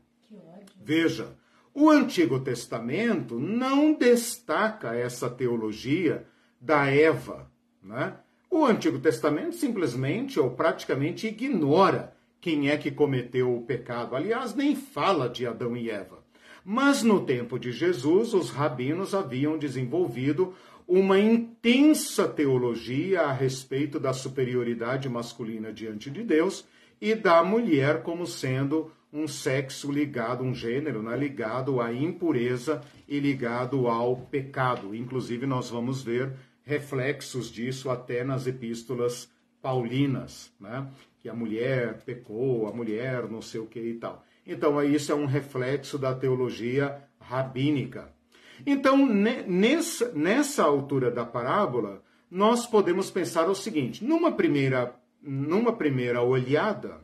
Veja, o Antigo Testamento não destaca essa teologia da Eva. Né? O Antigo Testamento simplesmente ou praticamente ignora quem é que cometeu o pecado. Aliás, nem fala de Adão e Eva. Mas no tempo de Jesus, os rabinos haviam desenvolvido uma intensa teologia a respeito da superioridade masculina diante de Deus e da mulher como sendo um sexo ligado, um gênero né, ligado à impureza e ligado ao pecado. Inclusive, nós vamos ver reflexos disso até nas epístolas paulinas, né? que a mulher pecou, a mulher não sei o que e tal. Então, isso é um reflexo da teologia rabínica. Então, nessa, nessa altura da parábola, nós podemos pensar o seguinte: numa primeira, numa primeira olhada,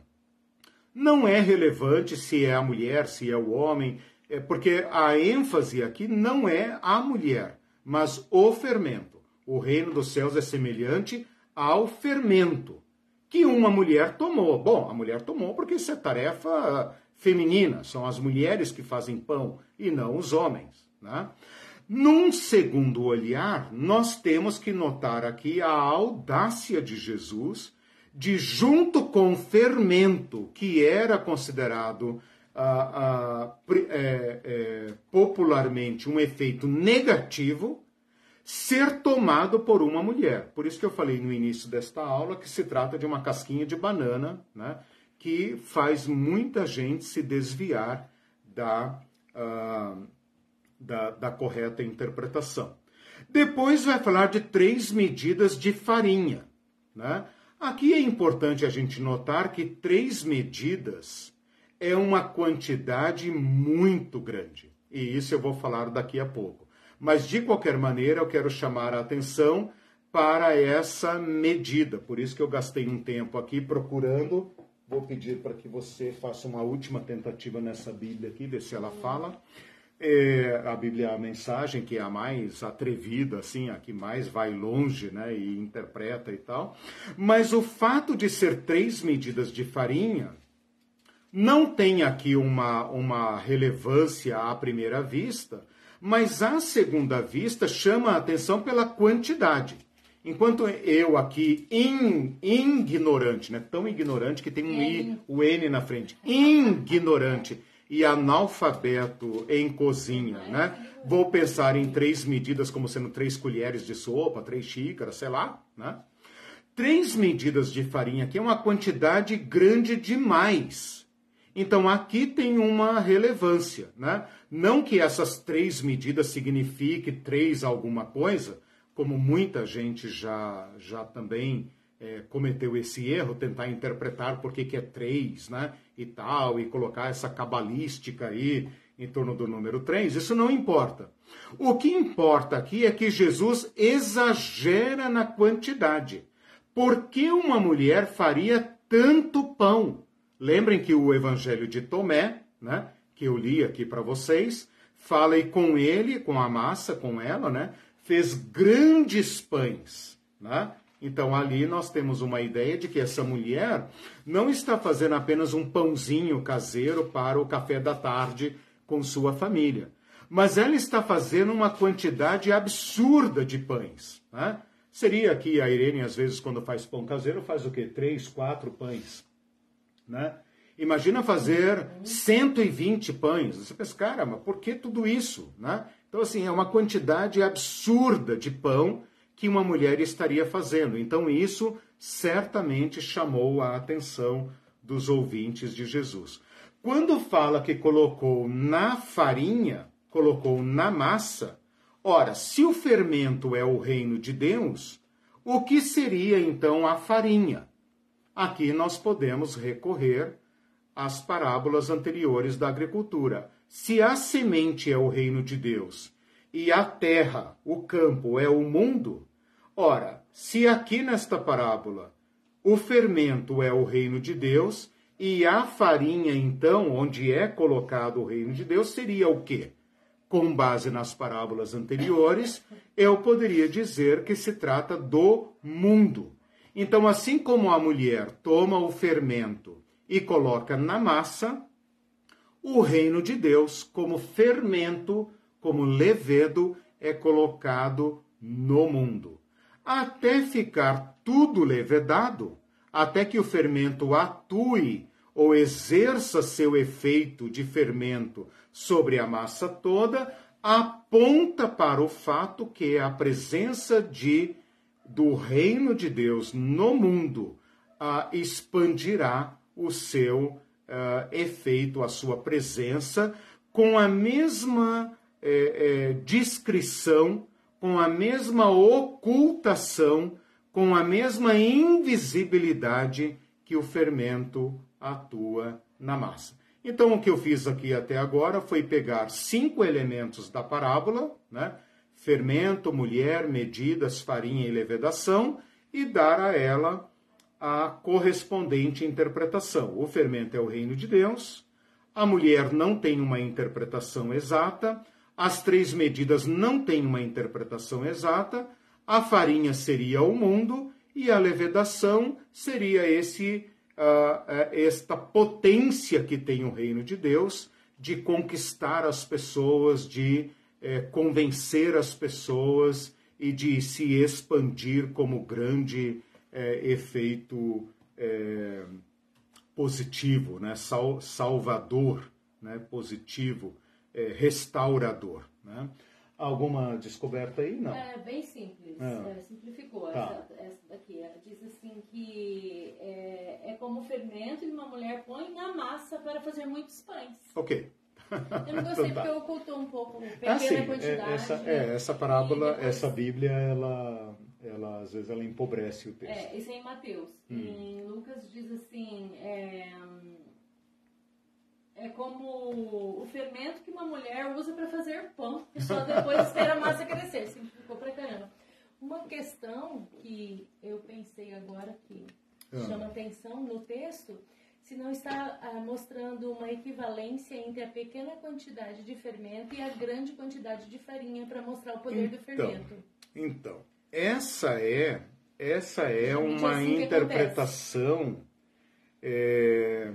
não é relevante se é a mulher, se é o homem, é porque a ênfase aqui não é a mulher, mas o fermento. O reino dos céus é semelhante ao fermento que uma mulher tomou. Bom, a mulher tomou porque isso é tarefa feminina, são as mulheres que fazem pão e não os homens. Né? Num segundo olhar, nós temos que notar aqui a audácia de Jesus de, junto com fermento, que era considerado ah, ah, é, é, popularmente um efeito negativo, ser tomado por uma mulher. Por isso que eu falei no início desta aula que se trata de uma casquinha de banana, né, que faz muita gente se desviar da, uh, da, da correta interpretação. Depois vai falar de três medidas de farinha. Né? Aqui é importante a gente notar que três medidas é uma quantidade muito grande. E isso eu vou falar daqui a pouco. Mas, de qualquer maneira, eu quero chamar a atenção para essa medida. Por isso que eu gastei um tempo aqui procurando. Vou pedir para que você faça uma última tentativa nessa Bíblia aqui, ver se ela fala. É, a Bíblia é a mensagem que é a mais atrevida, assim, a que mais vai longe, né, e interpreta e tal. Mas o fato de ser três medidas de farinha não tem aqui uma, uma relevância à primeira vista, mas à segunda vista chama a atenção pela quantidade. Enquanto eu aqui, in, ignorante, né? tão ignorante que tem um I, o N na frente, ignorante e analfabeto em cozinha, né? Vou pensar em três medidas como sendo três colheres de sopa, três xícaras, sei lá, né? Três medidas de farinha aqui é uma quantidade grande demais. Então aqui tem uma relevância, né? Não que essas três medidas signifiquem três alguma coisa, como muita gente já, já também é, cometeu esse erro, tentar interpretar por que, que é três, né? E tal, e colocar essa cabalística aí em torno do número três, isso não importa. O que importa aqui é que Jesus exagera na quantidade. Por que uma mulher faria tanto pão? Lembrem que o evangelho de Tomé, né? que eu li aqui para vocês, falei com ele, com a massa, com ela, né? Fez grandes pães, né? Então ali nós temos uma ideia de que essa mulher não está fazendo apenas um pãozinho caseiro para o café da tarde com sua família, mas ela está fazendo uma quantidade absurda de pães. Né? Seria aqui a Irene, às vezes, quando faz pão caseiro, faz o quê? Três, quatro pães. Né? Imagina fazer 120 pães. Você pensa, cara, mas por que tudo isso? Né? Então, assim, é uma quantidade absurda de pão que uma mulher estaria fazendo. Então, isso certamente chamou a atenção dos ouvintes de Jesus. Quando fala que colocou na farinha, colocou na massa, ora, se o fermento é o reino de Deus, o que seria então a farinha? Aqui nós podemos recorrer as parábolas anteriores da agricultura. Se a semente é o reino de Deus e a terra, o campo, é o mundo, ora, se aqui nesta parábola o fermento é o reino de Deus e a farinha, então, onde é colocado o reino de Deus, seria o quê? Com base nas parábolas anteriores, eu poderia dizer que se trata do mundo. Então, assim como a mulher toma o fermento e coloca na massa o reino de Deus como fermento, como levedo, é colocado no mundo. Até ficar tudo levedado, até que o fermento atue ou exerça seu efeito de fermento sobre a massa toda, aponta para o fato que a presença de do reino de Deus no mundo a expandirá o seu uh, efeito, a sua presença, com a mesma é, é, discrição, com a mesma ocultação, com a mesma invisibilidade que o fermento atua na massa. Então, o que eu fiz aqui até agora foi pegar cinco elementos da parábola, né? fermento, mulher, medidas, farinha e levedação, e dar a ela a correspondente interpretação. O fermento é o reino de Deus, a mulher não tem uma interpretação exata, as três medidas não têm uma interpretação exata, a farinha seria o mundo e a levedação seria esse uh, esta potência que tem o reino de Deus de conquistar as pessoas, de uh, convencer as pessoas e de se expandir como grande uh, efeito positivo, né? Sal, salvador, né? positivo, restaurador. Né? Alguma descoberta aí? Não. É bem simples. É. É, simplificou tá. essa, essa, daqui. Ela diz assim que é, é como fermento e uma mulher põe na massa para fazer muitos pães. Ok. Eu não *laughs* gostei então, tá. porque ocultou um pouco, pequena ah, sim. É, quantidade. Essa, é, essa parábola, depois... essa Bíblia, ela, ela às vezes ela empobrece o texto. É, isso é em Mateus. Hum. Em Lucas diz assim, é, é como o fermento que uma mulher usa para fazer pão e só depois espera a massa crescer. Simplificou pra caramba. Uma questão que eu pensei agora que ah. chama atenção no texto, se não está ah, mostrando uma equivalência entre a pequena quantidade de fermento e a grande quantidade de farinha para mostrar o poder então, do fermento. Então, essa é essa é uma assim interpretação é,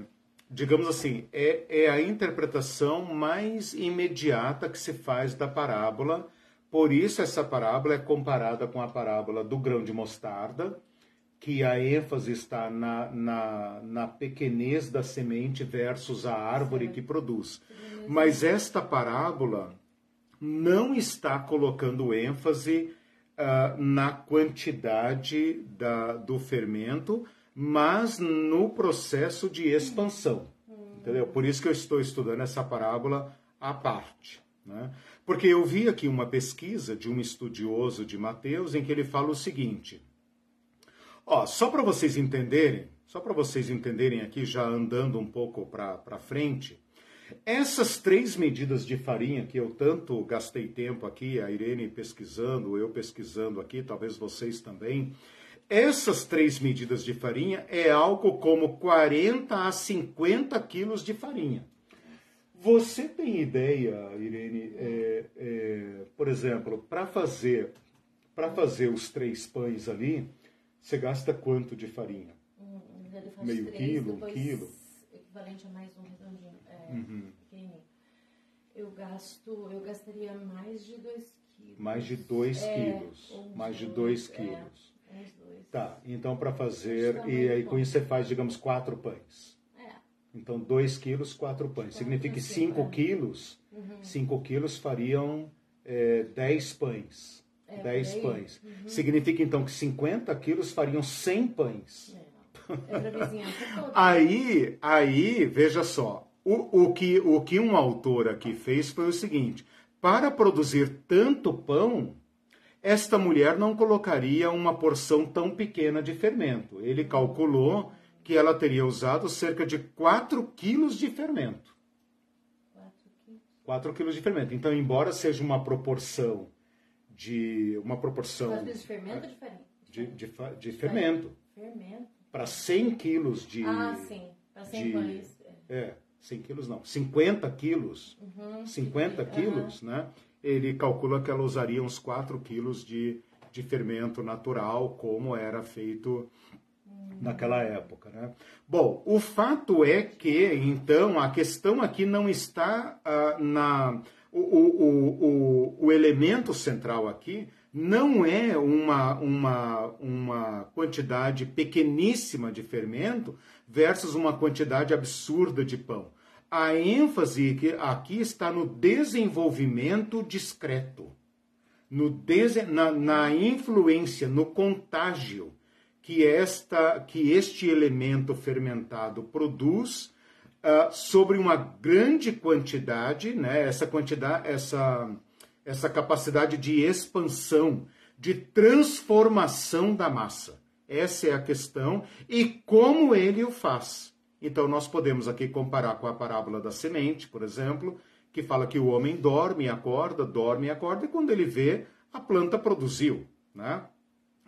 digamos assim, é, é a interpretação mais imediata que se faz da parábola. Por isso, essa parábola é comparada com a parábola do grão de mostarda, que a ênfase está na, na, na pequenez da semente versus a árvore que produz. Mas esta parábola não está colocando ênfase uh, na quantidade da, do fermento, mas no processo de expansão. Entendeu? Por isso que eu estou estudando essa parábola à parte. Né? Porque eu vi aqui uma pesquisa de um estudioso de Mateus em que ele fala o seguinte: ó, só para vocês entenderem, só para vocês entenderem aqui, já andando um pouco para frente, essas três medidas de farinha que eu tanto gastei tempo aqui, a Irene pesquisando, eu pesquisando aqui, talvez vocês também, essas três medidas de farinha é algo como 40 a 50 quilos de farinha. Você tem ideia, Irene, é, é, por exemplo, para fazer para fazer os três pães ali, você gasta quanto de farinha? Hum, Meio três, quilo, um quilo? Equivalente a mais um redondinho, é, uhum. Eu gasto, eu gastaria mais de dois quilos. Mais de dois é, quilos. Mais de dois é. quilos. Tá, então para fazer, tá e aí com isso você faz, digamos, quatro pães. É. Então, dois quilos, quatro pães. Significa que cinco é. quilos, uhum. cinco quilos fariam é, dez pães. É, dez pães. Uhum. Significa então que 50 quilos fariam 100 pães. É. É aí, aí, veja só, o, o, que, o que um autor aqui fez foi o seguinte: para produzir tanto pão, esta mulher não colocaria uma porção tão pequena de fermento. Ele calculou que ela teria usado cerca de 4 quilos de fermento. 4 quilos de fermento. Então, embora seja uma proporção de. Uma proporção. 4 quilos de fermento ou de farinha? De, de, de fermento. Fermento. Para 100 quilos de. Ah, sim. Para 100 de, pães. É, 100 quilos não. 50 quilos. Uhum, 50 quilos, uhum. né? Ele calcula que ela usaria uns 4 quilos de, de fermento natural, como era feito naquela época. Né? Bom, o fato é que, então, a questão aqui não está uh, na. O, o, o, o, elemento central aqui não é uma, uma, uma quantidade pequeníssima de fermento versus uma quantidade absurda de pão a ênfase aqui está no desenvolvimento discreto, no na, na influência, no contágio que, esta, que este elemento fermentado produz uh, sobre uma grande quantidade, né, essa quantidade, essa, essa capacidade de expansão, de transformação da massa. Essa é a questão e como ele o faz. Então nós podemos aqui comparar com a parábola da semente, por exemplo, que fala que o homem dorme e acorda, dorme e acorda, e quando ele vê, a planta produziu, né?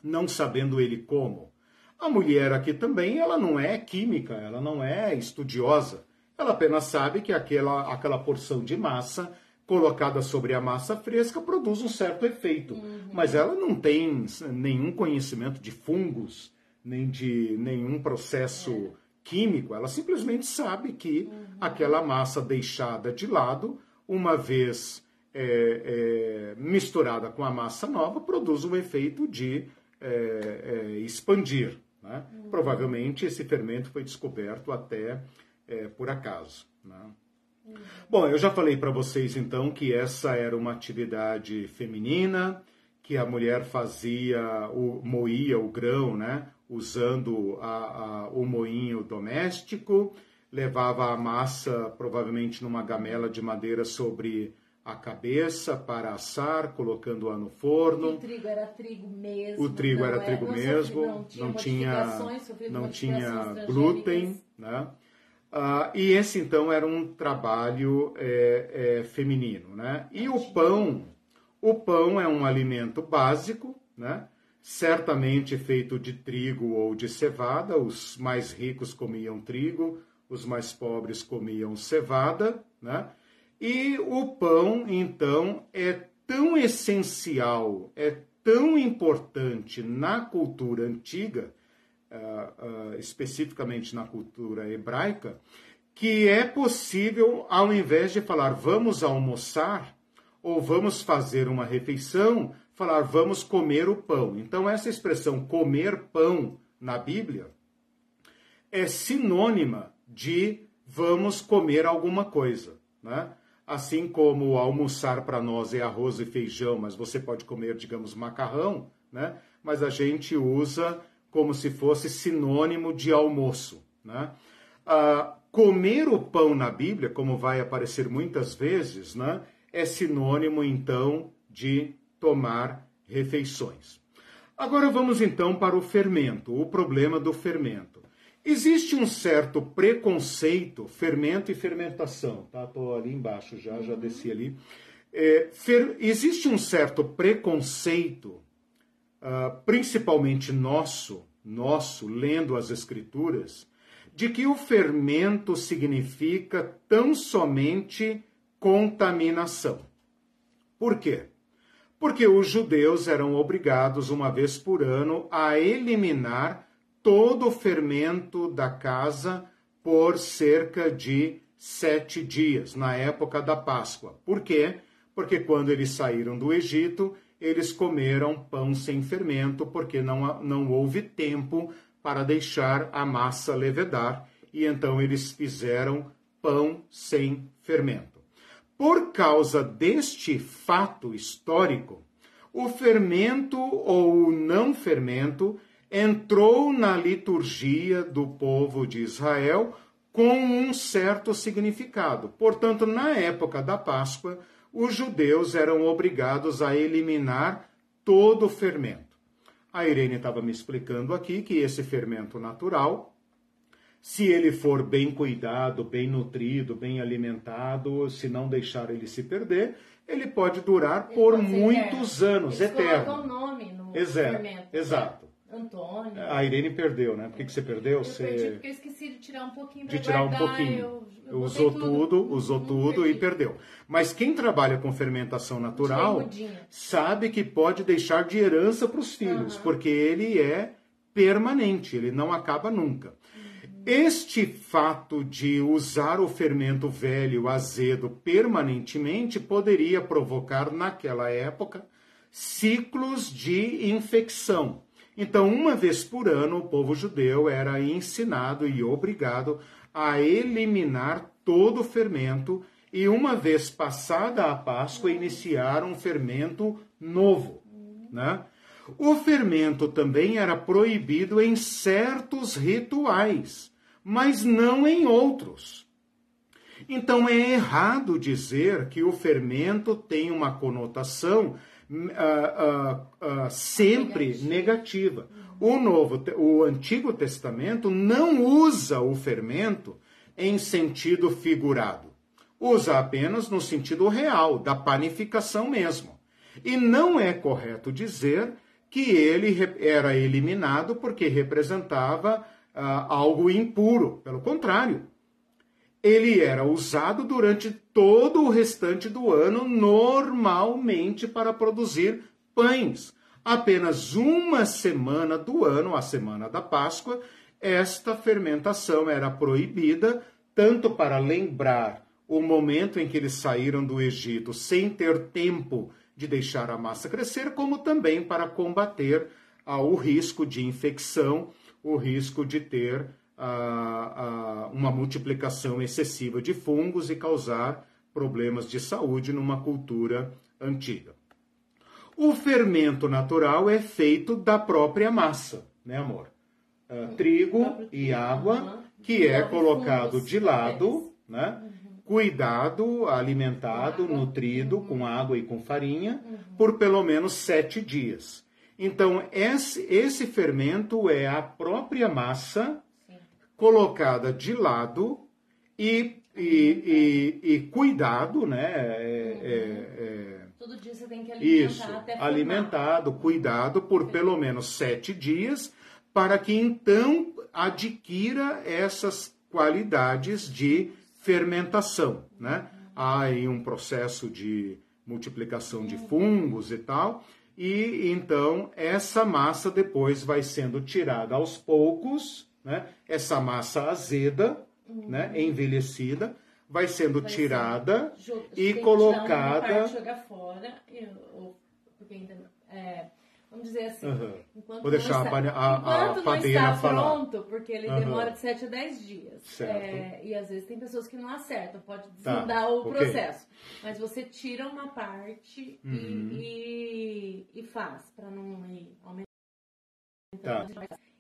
Não sabendo ele como. A mulher aqui também, ela não é química, ela não é estudiosa. Ela apenas sabe que aquela, aquela porção de massa colocada sobre a massa fresca produz um certo efeito. Uhum. Mas ela não tem nenhum conhecimento de fungos, nem de nenhum processo é. Químico. Ela simplesmente sabe que uhum. aquela massa deixada de lado, uma vez é, é, misturada com a massa nova, produz um efeito de é, é, expandir. Né? Uhum. Provavelmente esse fermento foi descoberto até é, por acaso. Né? Bom, eu já falei para vocês então que essa era uma atividade feminina, que a mulher fazia, o, moía o grão, né? Usando a, a, o moinho doméstico, levava a massa provavelmente numa gamela de madeira sobre a cabeça para assar, colocando-a no forno. O trigo era trigo mesmo. O trigo era é, trigo não mesmo, não tinha, não tinha, não tinha glúten, né? Ah, e esse então era um trabalho é, é, feminino, né? E o pão, o pão é um alimento básico, né? Certamente feito de trigo ou de cevada. Os mais ricos comiam trigo, os mais pobres comiam cevada, né? E o pão então é tão essencial, é tão importante na cultura antiga uh, especificamente na cultura hebraica, que é possível, ao invés de falar vamos almoçar ou vamos fazer uma refeição, falar vamos comer o pão. Então, essa expressão comer pão na Bíblia é sinônima de vamos comer alguma coisa. Né? Assim como almoçar para nós é arroz e feijão, mas você pode comer, digamos, macarrão, né? mas a gente usa como se fosse sinônimo de almoço. Né? Ah, comer o pão na Bíblia, como vai aparecer muitas vezes, né, é sinônimo então de tomar refeições. Agora vamos então para o fermento, o problema do fermento. Existe um certo preconceito, fermento e fermentação, tá? Tô ali embaixo já, já desci ali. É, fer... Existe um certo preconceito uh, principalmente nosso, nosso, lendo as Escrituras, de que o fermento significa tão somente contaminação. Por quê? Porque os judeus eram obrigados, uma vez por ano, a eliminar todo o fermento da casa por cerca de sete dias, na época da Páscoa. Por quê? Porque quando eles saíram do Egito, eles comeram pão sem fermento, porque não, não houve tempo para deixar a massa levedar, e então eles fizeram pão sem fermento. Por causa deste fato histórico, o fermento ou o não fermento entrou na liturgia do povo de Israel com um certo significado. Portanto, na época da Páscoa, os judeus eram obrigados a eliminar todo o fermento. A Irene estava me explicando aqui que esse fermento natural, se ele for bem cuidado, bem nutrido, bem alimentado, se não deixar ele se perder, ele pode durar ele por pode muitos eterno. anos, Eles eterno. o nome no exato, fermento. Exato. Antônio. A Irene perdeu, né? Por que, que você perdeu? Eu você... perdi porque eu esqueci de tirar um pouquinho De tirar guardar, um pouquinho. Eu, eu usou tudo, tudo, usou tudo e perdeu. Mas quem trabalha com fermentação natural sabe que pode deixar de herança para os filhos, uhum. porque ele é permanente, ele não acaba nunca. Este fato de usar o fermento velho, azedo, permanentemente poderia provocar, naquela época, ciclos de infecção então, uma vez por ano, o povo judeu era ensinado e obrigado a eliminar todo o fermento e, uma vez passada a Páscoa, iniciar um fermento novo. Né? O fermento também era proibido em certos rituais, mas não em outros. Então é errado dizer que o fermento tem uma conotação uh, uh, uh, sempre negativa. O novo, o Antigo Testamento não usa o fermento em sentido figurado. Usa apenas no sentido real, da panificação mesmo. E não é correto dizer que ele era eliminado porque representava ah, algo impuro. Pelo contrário, ele era usado durante todo o restante do ano normalmente para produzir pães. Apenas uma semana do ano, a semana da Páscoa, esta fermentação era proibida, tanto para lembrar o momento em que eles saíram do Egito sem ter tempo de deixar a massa crescer, como também para combater ah, o risco de infecção, o risco de ter uma multiplicação excessiva de fungos e causar problemas de saúde numa cultura antiga. O fermento natural é feito da própria massa, né, amor? Uh, trigo e água, que é colocado de lado, né? Cuidado, alimentado, nutrido com água e com farinha por pelo menos sete dias. Então, esse, esse fermento é a própria massa colocada de lado e, e, e, e cuidado, né? É, é, é, Todo dia você tem que alimentar isso, até alimentado, cuidado por pelo menos sete dias, para que então adquira essas qualidades de fermentação, né? Há aí um processo de multiplicação de fungos e tal, e então essa massa depois vai sendo tirada aos poucos, né? Essa massa azeda, uhum. né? envelhecida, vai sendo vai tirada ser, e colocada. Parte, jogar fora, ou, porque ainda, é, vamos dizer assim, uhum. enquanto Vou deixar está, a, a, a padeira falar. pronto, porque ele uhum. demora de 7 a 10 dias. É, e às vezes tem pessoas que não acertam, pode tá, desandar tá. o okay. processo. Mas você tira uma parte uhum. e, e, e, faz, para não ir aumentando. Tá.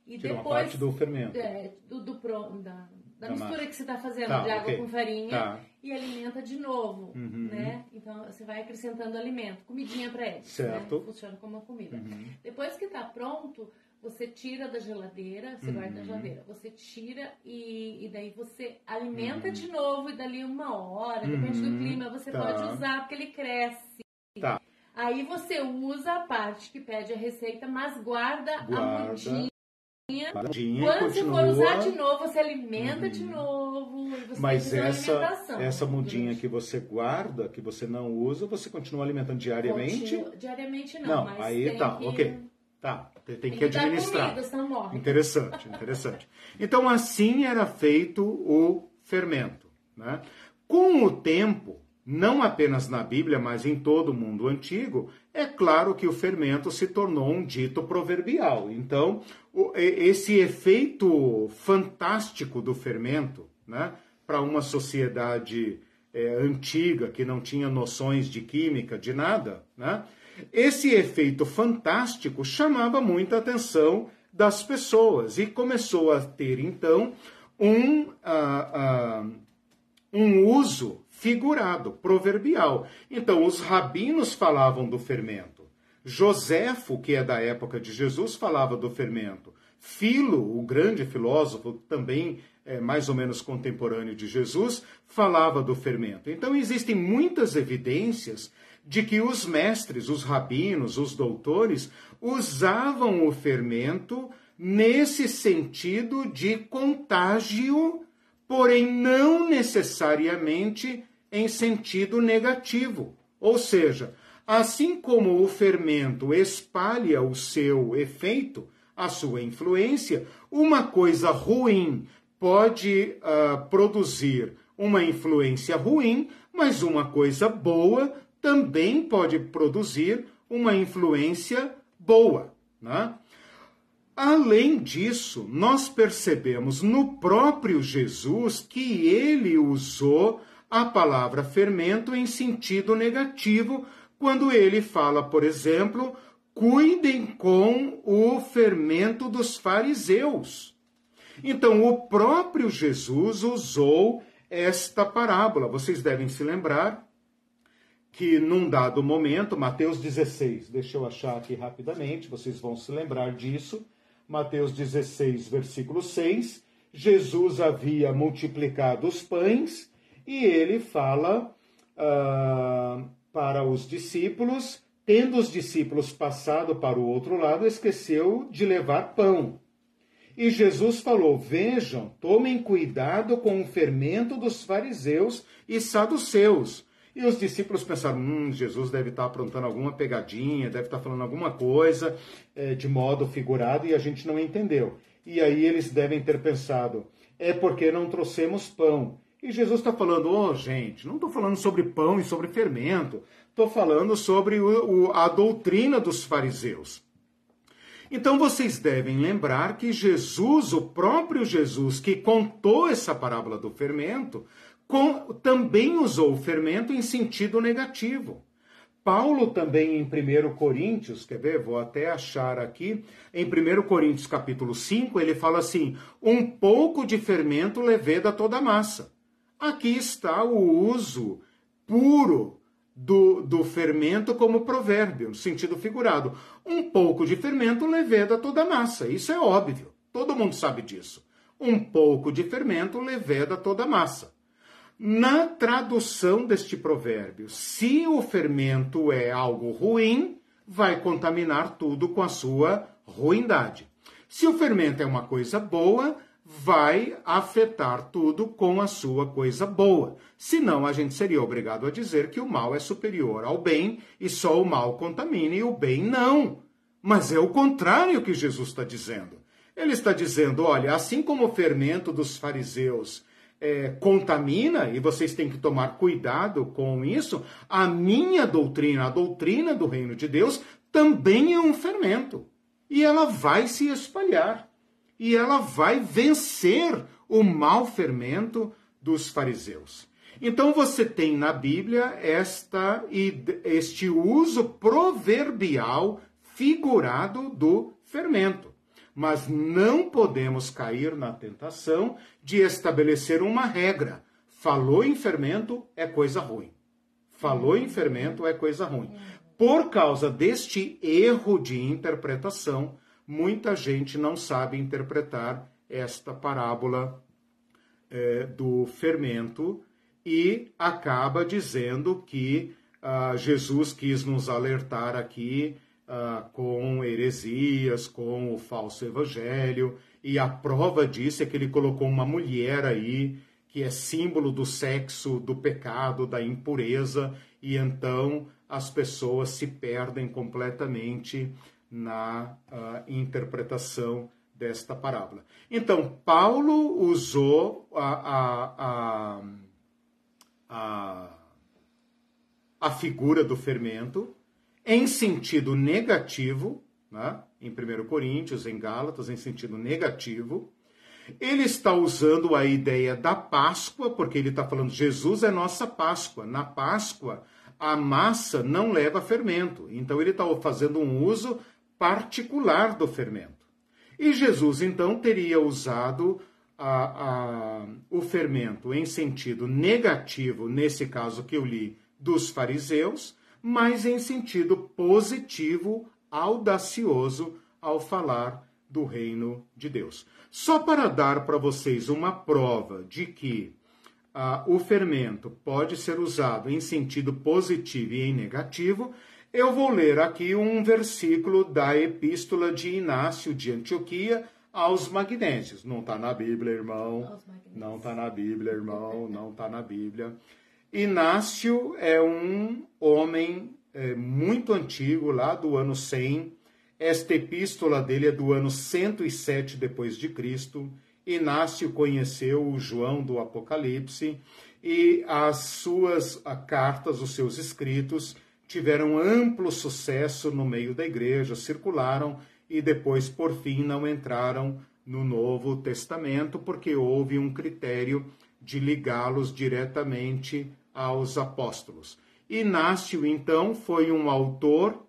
E Tira depois, uma parte do fermento. É, do, do, da, da, mistura massa. que você está fazendo tá, de água okay. com farinha tá. e alimenta de novo, uhum. né? Então você vai acrescentando alimento, comidinha para eles, certo. Né? Funciona como uma comida. Uhum. Depois que está pronto, você tira da geladeira, você uhum. guarda na geladeira, você tira e, e daí você alimenta uhum. de novo e dali uma hora, depende do uhum. clima, você tá. pode usar porque ele cresce. Tá. Aí você usa a parte que pede a receita, mas guarda, guarda. a mudinha Quando continua... você for usar de novo, você alimenta uhum. de novo. Mas essa, essa mudinha que você guarda, que você não usa, você continua alimentando diariamente? Continua, diariamente não. Não, aí tá, que... ok. Tá, tem, tem que, que administrar. Comida, interessante, interessante. Então assim era feito o fermento. Né? Com o tempo, não apenas na Bíblia, mas em todo o mundo antigo, é claro que o fermento se tornou um dito proverbial. Então, esse efeito fantástico do fermento, né, para uma sociedade é, antiga que não tinha noções de química, de nada, né, esse efeito fantástico chamava muita atenção das pessoas e começou a ter então um, uh, uh, um uso figurado, proverbial. Então, os rabinos falavam do fermento. Joséfo, que é da época de Jesus, falava do fermento. Filo, o grande filósofo, também é, mais ou menos contemporâneo de Jesus, falava do fermento. Então, existem muitas evidências de que os mestres, os rabinos, os doutores, usavam o fermento nesse sentido de contágio, porém não necessariamente em sentido negativo. Ou seja, assim como o fermento espalha o seu efeito, a sua influência, uma coisa ruim pode uh, produzir uma influência ruim, mas uma coisa boa também pode produzir uma influência boa. Né? Além disso, nós percebemos no próprio Jesus que ele usou a palavra fermento em sentido negativo, quando ele fala, por exemplo, cuidem com o fermento dos fariseus. Então, o próprio Jesus usou esta parábola. Vocês devem se lembrar que num dado momento, Mateus 16, deixa eu achar aqui rapidamente, vocês vão se lembrar disso. Mateus 16, versículo 6, Jesus havia multiplicado os pães e ele fala uh, para os discípulos, tendo os discípulos passado para o outro lado, esqueceu de levar pão. E Jesus falou: Vejam, tomem cuidado com o fermento dos fariseus e saduceus. E os discípulos pensaram: hum, Jesus deve estar aprontando alguma pegadinha, deve estar falando alguma coisa é, de modo figurado e a gente não entendeu. E aí eles devem ter pensado: é porque não trouxemos pão. E Jesus está falando: ô oh, gente, não estou falando sobre pão e sobre fermento, estou falando sobre o, o, a doutrina dos fariseus. Então vocês devem lembrar que Jesus, o próprio Jesus que contou essa parábola do fermento, com, também usou o fermento em sentido negativo. Paulo também em 1 Coríntios, quer ver? Vou até achar aqui. Em 1 Coríntios capítulo 5, ele fala assim: um pouco de fermento leveda toda a massa. Aqui está o uso puro do, do fermento como provérbio, no sentido figurado. Um pouco de fermento leveda toda a massa. Isso é óbvio. Todo mundo sabe disso. Um pouco de fermento leveda toda a massa. Na tradução deste provérbio, se o fermento é algo ruim, vai contaminar tudo com a sua ruindade. Se o fermento é uma coisa boa, vai afetar tudo com a sua coisa boa. Senão, a gente seria obrigado a dizer que o mal é superior ao bem e só o mal contamina e o bem não. Mas é o contrário que Jesus está dizendo. Ele está dizendo: olha, assim como o fermento dos fariseus é, contamina, e vocês têm que tomar cuidado com isso, a minha doutrina, a doutrina do reino de Deus, também é um fermento. E ela vai se espalhar e ela vai vencer o mau fermento dos fariseus. Então você tem na Bíblia esta este uso proverbial figurado do fermento. Mas não podemos cair na tentação de estabelecer uma regra. Falou em fermento é coisa ruim. Falou em fermento é coisa ruim. Por causa deste erro de interpretação, muita gente não sabe interpretar esta parábola é, do fermento e acaba dizendo que ah, Jesus quis nos alertar aqui ah, com heresias, com o falso evangelho, e a prova disso é que ele colocou uma mulher aí que é símbolo do sexo, do pecado, da impureza, e então as pessoas se perdem completamente na uh, interpretação desta parábola. Então, Paulo usou a, a, a, a, figura do fermento em sentido negativo, né? em 1 Coríntios, em Gálatas, em sentido negativo. Ele está usando a ideia da Páscoa, porque ele está falando, Jesus é nossa Páscoa. Na Páscoa, a massa não leva fermento. Então, ele está fazendo um uso particular do fermento. E Jesus, então, teria usado a, a, o fermento em sentido negativo, nesse caso que eu li, dos fariseus, mas em sentido positivo, audacioso, ao falar do reino de Deus. Só para dar para vocês uma prova de que ah, o fermento pode ser usado em sentido positivo e em negativo, eu vou ler aqui um versículo da Epístola de Inácio de Antioquia aos magnésios. Não está na Bíblia, irmão. Não está na Bíblia, irmão. Não está na Bíblia. Inácio é um homem é, muito antigo, lá do ano 100. Esta epístola dele é do ano 107 depois de Cristo. Inácio conheceu o João do Apocalipse e as suas cartas, os seus escritos, tiveram amplo sucesso no meio da igreja, circularam e depois, por fim, não entraram no Novo Testamento, porque houve um critério de ligá-los diretamente aos apóstolos. Inácio, então, foi um autor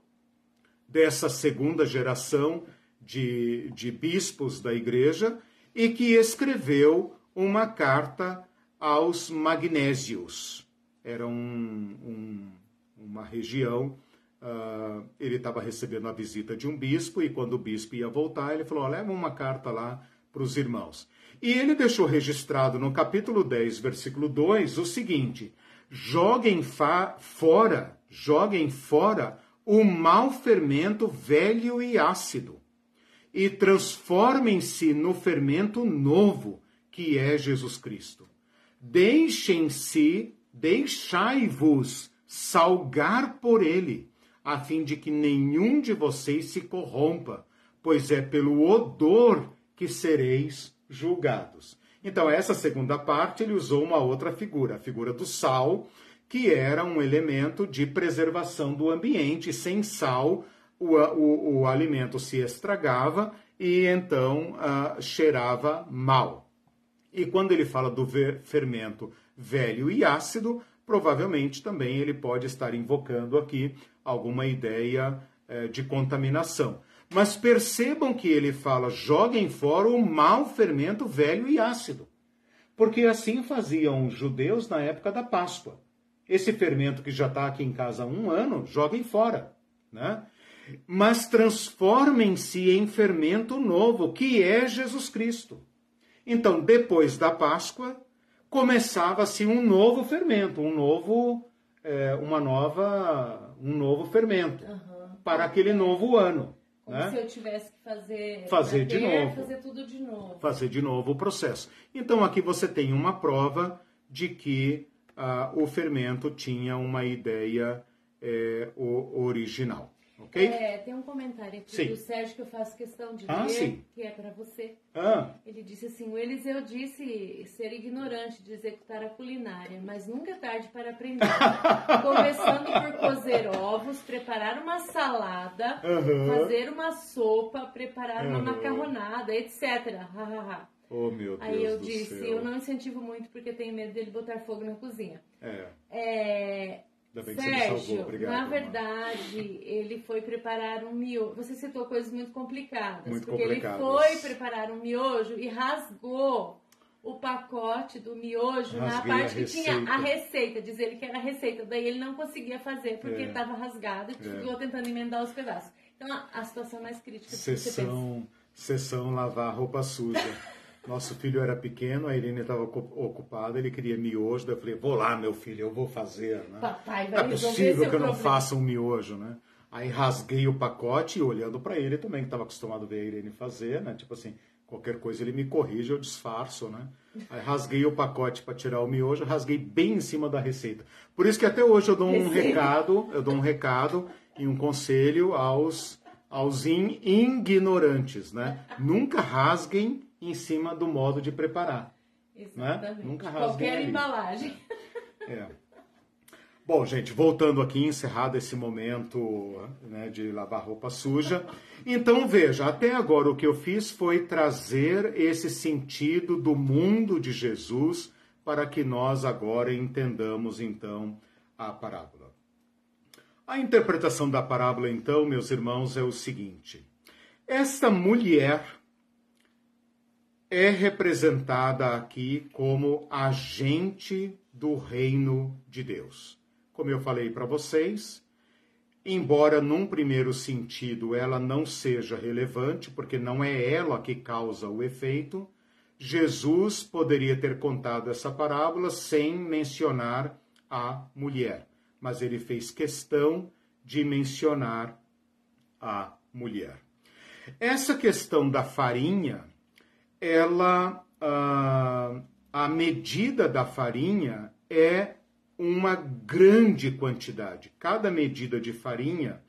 dessa segunda geração de, de bispos da igreja e que escreveu uma carta aos magnésios. Era um, um uma região uh, ele estava recebendo a visita de um bispo e quando o bispo ia voltar, ele falou: leva uma carta lá para os irmãos. E ele deixou registrado no capítulo 10, versículo 2, o seguinte: joguem fora, joguem fora o mau fermento velho e ácido, e transformem-se no fermento novo, que é Jesus Cristo. Deixem-se, deixai-vos salgar por ele, a fim de que nenhum de vocês se corrompa, pois é pelo odor que sereis julgados. Então, essa segunda parte, ele usou uma outra figura, a figura do sal, que era um elemento de preservação do ambiente. Sem sal, o, o, o alimento se estragava e então uh, cheirava mal. E quando ele fala do fermento velho e ácido, provavelmente também ele pode estar invocando aqui alguma ideia uh, de contaminação. Mas percebam que ele fala: joguem fora o mau fermento velho e ácido. Porque assim faziam os judeus na época da Páscoa. Esse fermento que já está aqui em casa há um ano, joguem fora. Né? Mas transformem-se em fermento novo, que é Jesus Cristo. Então, depois da Páscoa, começava-se um novo fermento, um novo, é, uma nova, um novo fermento uhum. para aquele novo ano. Como né? se eu tivesse que fazer, fazer de novo. Fazer tudo de novo. Fazer de novo o processo. Então aqui você tem uma prova de que uh, o fermento tinha uma ideia eh, original. Ok? É, tem um comentário aqui sim. do Sérgio que eu faço questão de ah, ler, sim. que é para você. Ah. Ele disse assim: o Eliseu disse ser ignorante de executar a culinária, mas nunca é tarde para aprender. *laughs* Começando por cozer ovos, preparar uma salada, uhum. fazer uma sopa, preparar uhum. uma macarronada, etc. Oh, meu Deus Aí eu disse: céu. eu não incentivo muito porque tenho medo dele botar fogo na cozinha. É. é Sérgio, Obrigado, na verdade, ele foi preparar um miojo. Você citou coisas muito complicadas. Muito porque complicadas. ele foi preparar um miojo e rasgou o pacote do miojo Rasguei na parte que tinha a receita, diz ele que era a receita. Daí ele não conseguia fazer porque É. estava rasgado e É. ficou tentando emendar os pedaços. Então a, a situação mais crítica que você. Sessão, sessão lavar roupa suja. *laughs* Nosso filho era pequeno, a Irene estava ocupada, ele queria miojo, daí eu falei, vou lá, meu filho, eu vou fazer, né? Papai Não vai é possível que eu não problema. faça um miojo, né? Aí rasguei o pacote e olhando para ele também, que estava acostumado a ver a Irene fazer, né? Tipo assim, qualquer coisa ele me corrige, eu disfarço, né? Aí rasguei o pacote para tirar o miojo, rasguei bem em cima da receita. Por isso que até hoje eu dou um Receita. recado, eu dou um recado e um conselho aos aos in- ignorantes, né? Nunca rasguem em cima do modo de preparar. Exatamente. Nunca rasguem Qualquer ali. embalagem. *laughs* É. Bom, gente, voltando aqui, encerrado esse momento né, de lavar roupa suja. Então, veja, até agora o que eu fiz foi trazer esse sentido do mundo de Jesus para que nós agora entendamos, então, a parábola. A interpretação da parábola, então, meus irmãos, é o seguinte: esta mulher é representada aqui como agente do reino de Deus. Como eu falei para vocês, embora num primeiro sentido ela não seja relevante, porque não é ela que causa o efeito, Jesus poderia ter contado essa parábola sem mencionar a mulher, mas ele fez questão de mencionar a mulher. Essa questão da farinha, ela, ah, a medida da farinha é uma grande quantidade. Cada medida de farinha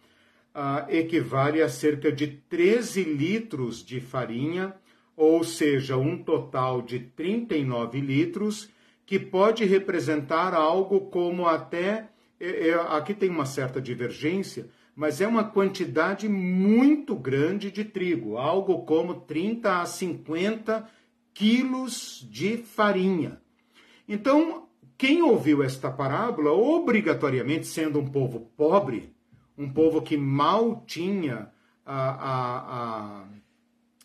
ah, equivale a cerca de 13 litros de farinha, ou seja, um total de 39 litros, que pode representar algo como até. é, é, aqui tem uma certa divergência, mas é uma quantidade muito grande de trigo, algo como 30 a 50 quilos de farinha. Então, quem ouviu esta parábola, obrigatoriamente sendo um povo pobre, um povo que mal tinha a, a, a,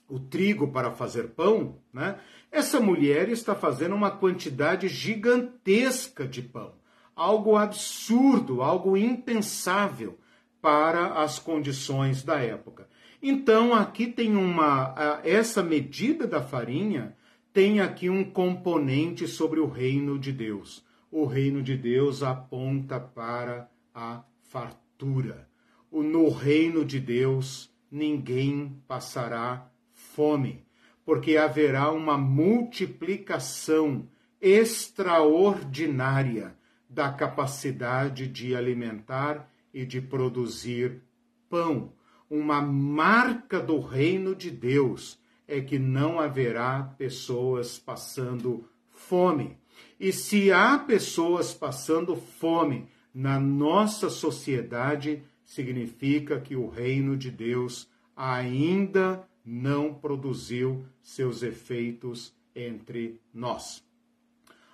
o trigo para fazer pão, né? essa mulher está fazendo uma quantidade gigantesca de pão. Algo absurdo, algo impensável para as condições da época. Então, aqui tem uma. Essa medida da farinha tem aqui um componente sobre o reino de Deus. O reino de Deus aponta para a fartura. No reino de Deus, ninguém passará fome, porque haverá uma multiplicação extraordinária da capacidade de alimentar e de produzir pão. Uma marca do reino de Deus é que não haverá pessoas passando fome. E se há pessoas passando fome na nossa sociedade, significa que o reino de Deus ainda não produziu seus efeitos entre nós.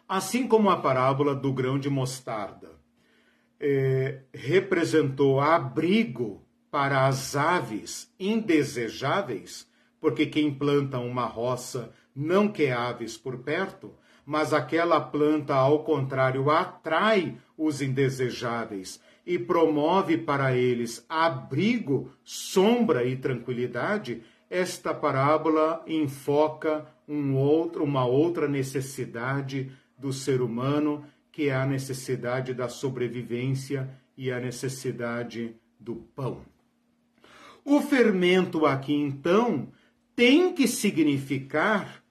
Assim como a parábola do grão de mostarda é, representou abrigo para as aves indesejáveis, porque quem planta uma roça não quer aves por perto, mas aquela planta, ao contrário, atrai os indesejáveis e promove para eles abrigo, sombra e tranquilidade, esta parábola enfoca um outro, uma outra necessidade do ser humano, que é a necessidade da sobrevivência e a necessidade do pão. O fermento aqui, então, tem que significar,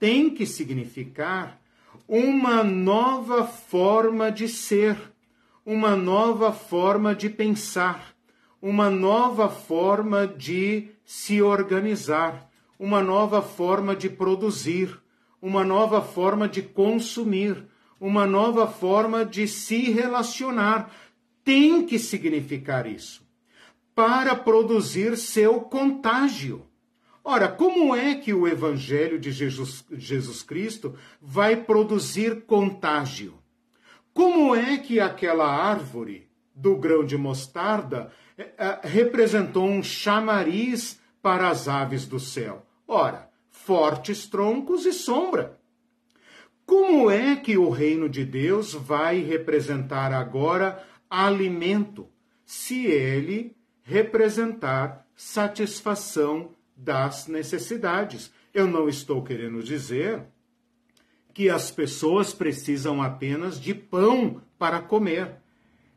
tem que significar uma nova forma de ser, uma nova forma de pensar, uma nova forma de se organizar, uma nova forma de produzir, uma nova forma de consumir, uma nova forma de se relacionar. Tem que significar isso para produzir seu contágio. Ora, como é que o Evangelho de Jesus, Jesus Cristo vai produzir contágio? Como é que aquela árvore do grão de mostarda eh, eh, representou um chamariz para as aves do céu? Ora, fortes troncos e sombra. Como é que o reino de Deus vai representar agora alimento, se ele representar satisfação das necessidades? Eu não estou querendo dizer que as pessoas precisam apenas de pão para comer.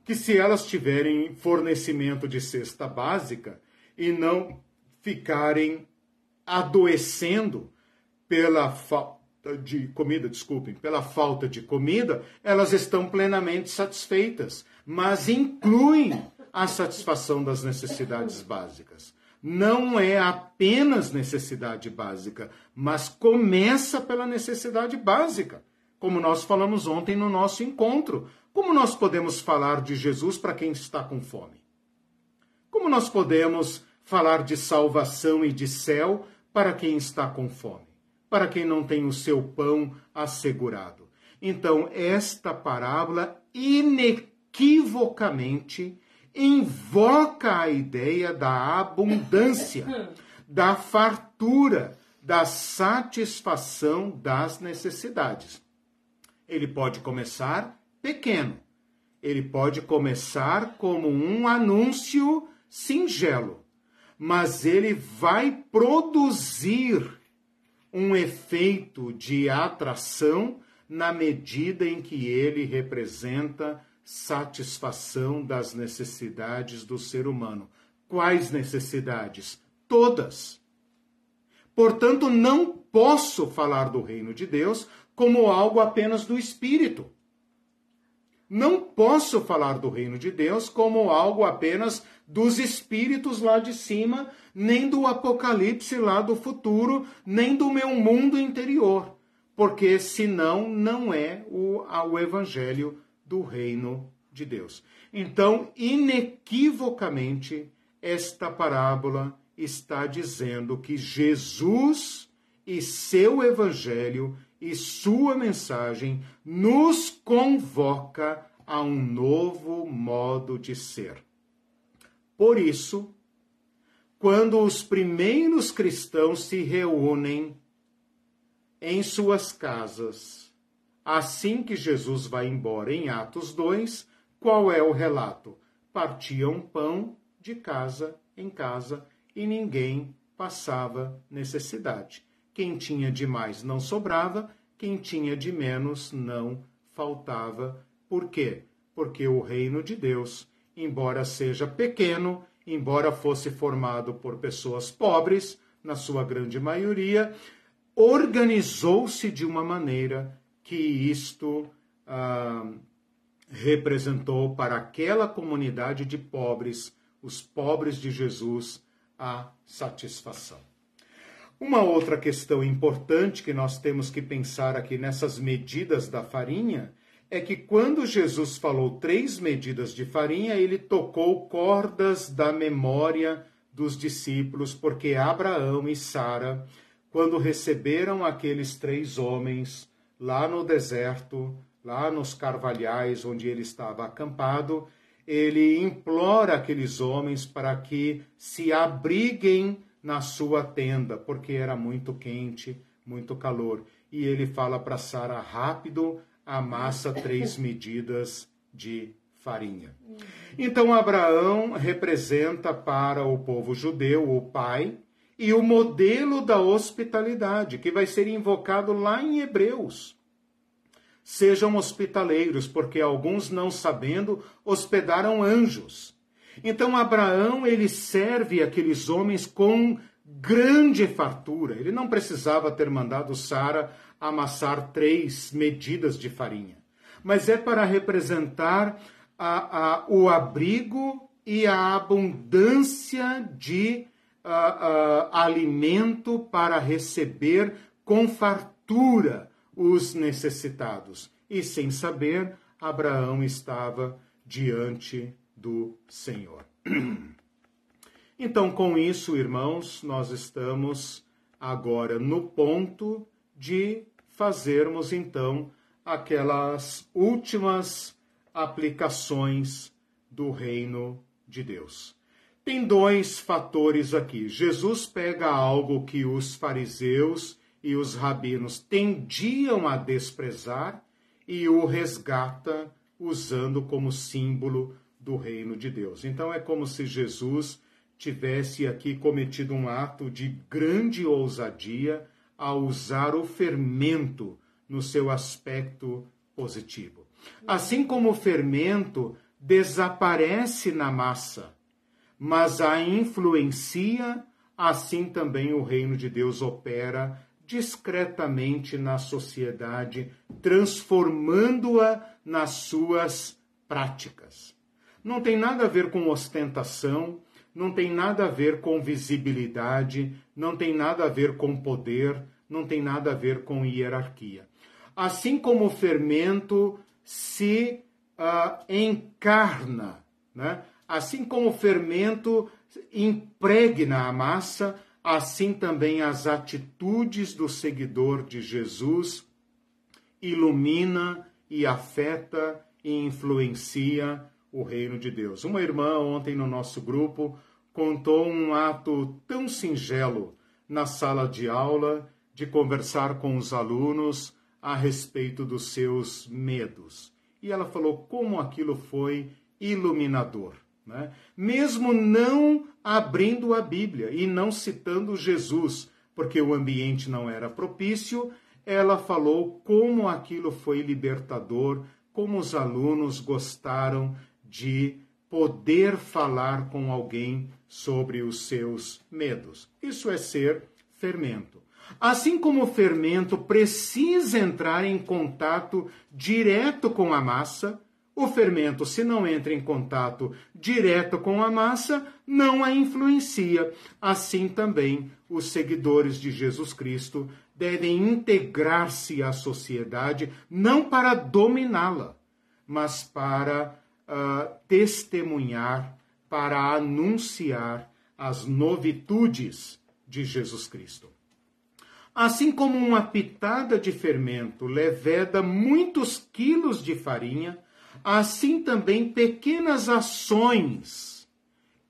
Que se elas tiverem fornecimento de cesta básica e não ficarem adoecendo pela de comida, desculpem, pela falta de comida, elas estão plenamente satisfeitas, mas incluem a satisfação das necessidades básicas. Não é apenas necessidade básica, mas começa pela necessidade básica, como nós falamos ontem no nosso encontro. Como nós podemos falar de Jesus para quem está com fome? Como nós podemos falar de salvação e de céu para quem está com fome, para quem não tem o seu pão assegurado. Então, esta parábola inequivocamente invoca a ideia da abundância, *laughs* da fartura, da satisfação das necessidades. Ele pode começar pequeno, ele pode começar como um anúncio singelo, mas ele vai produzir um efeito de atração na medida em que ele representa satisfação das necessidades do ser humano. Quais necessidades? Todas. Portanto, não posso falar do reino de Deus como algo apenas do espírito. Não posso falar do reino de Deus como algo apenas dos espíritos lá de cima, nem do apocalipse lá do futuro, nem do meu mundo interior, porque senão não é o, o evangelho do reino de Deus. Então, inequivocamente, esta parábola está dizendo que Jesus e seu evangelho e sua mensagem nos convoca a um novo modo de ser. Por isso, quando os primeiros cristãos se reúnem em suas casas, assim que Jesus vai embora em Atos 2, qual é o relato? partiam pão de casa em casa e ninguém passava necessidade. Quem tinha de mais não sobrava, quem tinha de menos não faltava. Por quê? Porque o reino de Deus, embora seja pequeno, embora fosse formado por pessoas pobres, na sua grande maioria, organizou-se de uma maneira que isto ah, representou para aquela comunidade de pobres, os pobres de Jesus, a satisfação. Uma outra questão importante que nós temos que pensar aqui nessas medidas da farinha é que quando Jesus falou três medidas de farinha, ele tocou cordas da memória dos discípulos, porque Abraão e Sara, quando receberam aqueles três homens lá no deserto, lá nos carvalhais onde ele estava acampado, ele implora aqueles homens para que se abriguem na sua tenda, porque era muito quente, muito calor. E ele fala para Sara rápido, amassa três *laughs* medidas de farinha. Então Abraão representa para o povo judeu o pai e o modelo da hospitalidade, que vai ser invocado lá em Hebreus. Sejam hospitaleiros, porque alguns não sabendo hospedaram anjos. Então Abraão ele serve aqueles homens com grande fartura. Ele não precisava ter mandado Sara amassar três medidas de farinha, mas é para representar a, a, o abrigo e a abundância de a, alimento para receber com fartura os necessitados. E sem saber, Abraão estava diante do Senhor. *clears throat* Então, com isso, irmãos, nós estamos agora no ponto de fazermos então aquelas últimas aplicações do reino de Deus. Tem dois fatores aqui. Jesus pega algo que os fariseus e os rabinos tendiam a desprezar e o resgata usando como símbolo do reino de Deus. Então é como se Jesus tivesse aqui cometido um ato de grande ousadia ao usar o fermento no seu aspecto positivo. Assim como o fermento desaparece na massa, mas a influencia, assim também o reino de Deus opera discretamente na sociedade, transformando-a nas suas práticas. Não tem nada a ver com ostentação, não tem nada a ver com visibilidade, não tem nada a ver com poder, não tem nada a ver com hierarquia. Assim como o fermento se uh, encarna, né? assim como o fermento impregna a massa, assim também as atitudes do seguidor de Jesus ilumina e afeta e influencia o reino de Deus. Uma irmã ontem no nosso grupo contou um ato tão singelo na sala de aula de conversar com os alunos a respeito dos seus medos. E ela falou como aquilo foi iluminador. Né? Mesmo não abrindo a Bíblia e não citando Jesus, porque o ambiente não era propício, ela falou como aquilo foi libertador, como os alunos gostaram de poder falar com alguém sobre os seus medos. Isso é ser fermento. Assim como o fermento precisa entrar em contato direto com a massa, o fermento, se não entra em contato direto com a massa, não a influencia. Assim também, os seguidores de Jesus Cristo devem integrar-se à sociedade, não para dominá-la, mas para uh, testemunhar, para anunciar as novitudes de Jesus Cristo. Assim como uma pitada de fermento leveda muitos quilos de farinha, assim também pequenas ações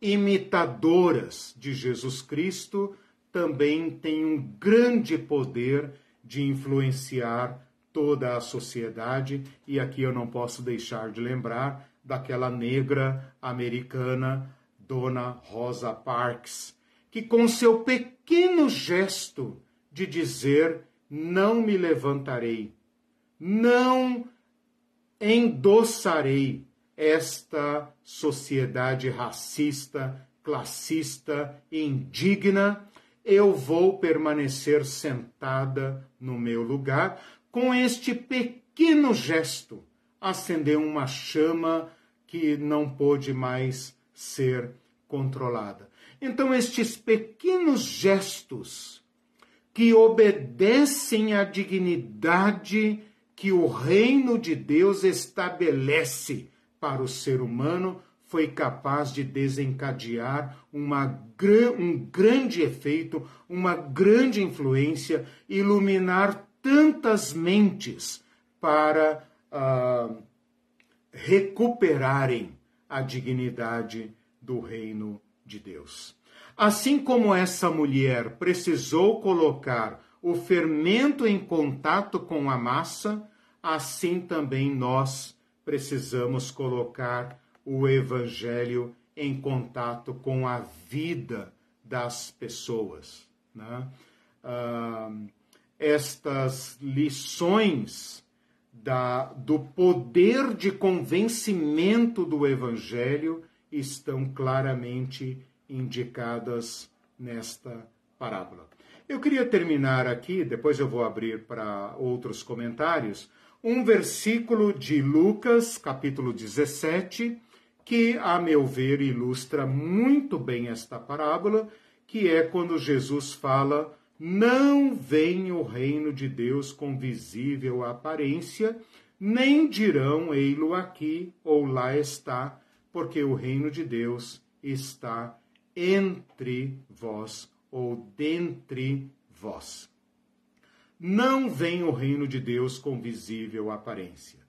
imitadoras de Jesus Cristo também têm um grande poder de influenciar toda a sociedade, e aqui eu não posso deixar de lembrar daquela negra americana, Dona Rosa Parks, que com seu pequeno gesto de dizer não me levantarei, não endossarei esta sociedade racista, classista, indigna, eu vou permanecer sentada no meu lugar. Com este pequeno gesto acender uma chama que não pôde mais ser controlada. Então, estes pequenos gestos que obedecem à dignidade que o reino de Deus estabelece para o ser humano foi capaz de desencadear uma, um grande efeito, uma grande influência, iluminar tantas mentes para uh, recuperarem a dignidade do reino de Deus. Assim como essa mulher precisou colocar o fermento em contato com a massa, assim também nós precisamos colocar o evangelho em contato com a vida das pessoas. Né? Ah, estas lições da, do poder de convencimento do Evangelho estão claramente indicadas nesta parábola. Eu queria terminar aqui, depois eu vou abrir para outros comentários, um versículo de Lucas, capítulo 17, que, a meu ver, ilustra muito bem esta parábola, que é quando Jesus fala não vem o reino de Deus com visível aparência, nem dirão ei-lo aqui ou lá está, porque o reino de Deus está entre vós ou dentre vós. Não vem o reino de Deus com visível aparência.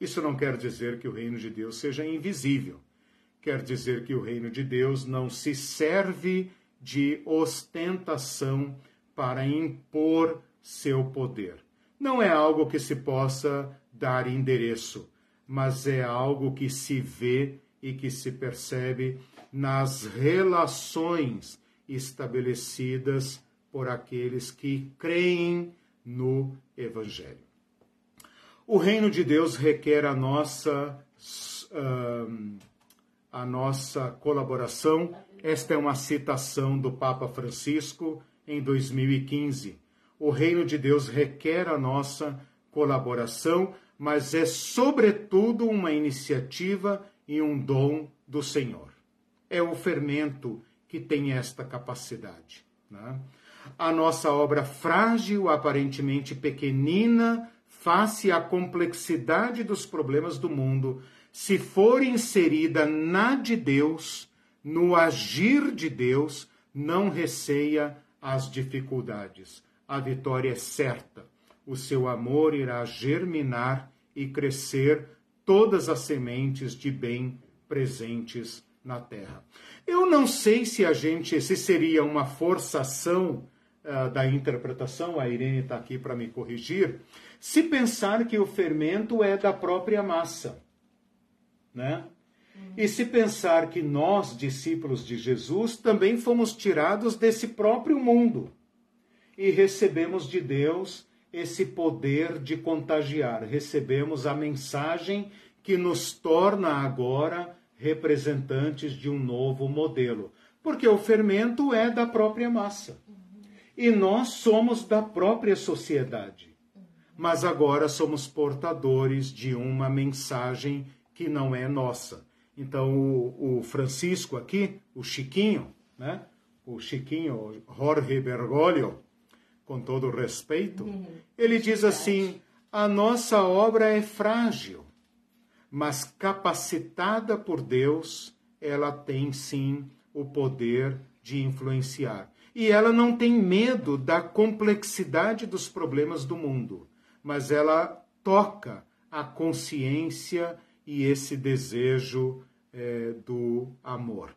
Isso não quer dizer que o reino de Deus seja invisível. Quer dizer que o reino de Deus não se serve de ostentação para impor seu poder. Não é algo que se possa dar endereço, mas é algo que se vê e que se percebe nas relações estabelecidas por aqueles que creem no Evangelho. O reino de Deus requer a nossa, a nossa colaboração. Esta é uma citação do Papa Francisco em 2015. O reino de Deus requer a nossa colaboração, mas é, sobretudo, uma iniciativa e um dom do Senhor. É o fermento que tem esta capacidade. Né? A nossa obra frágil, aparentemente pequenina, face à complexidade dos problemas do mundo, se for inserida na de Deus, no agir de Deus, não receia as dificuldades. A vitória é certa. O seu amor irá germinar e crescer todas as sementes de bem presentes na terra. Eu não sei se a gente, se seria uma forçação uh, da interpretação, a Irene está aqui para me corrigir, se pensar que o fermento é da própria massa, né? E se pensar que nós, discípulos de Jesus, também fomos tirados desse próprio mundo e recebemos de Deus esse poder de contagiar, recebemos a mensagem que nos torna agora representantes de um novo modelo, porque o fermento é da própria massa. E nós somos da própria sociedade. Mas agora somos portadores de uma mensagem que não é nossa então, o, o Francisco aqui, o Chiquinho, né? o Chiquinho, Jorge Bergoglio, com todo respeito, uhum. ele diz assim: a nossa obra é frágil, mas capacitada por Deus, ela tem sim o poder de influenciar. E ela não tem medo da complexidade dos problemas do mundo, mas ela toca a consciência e esse desejo é, do amor.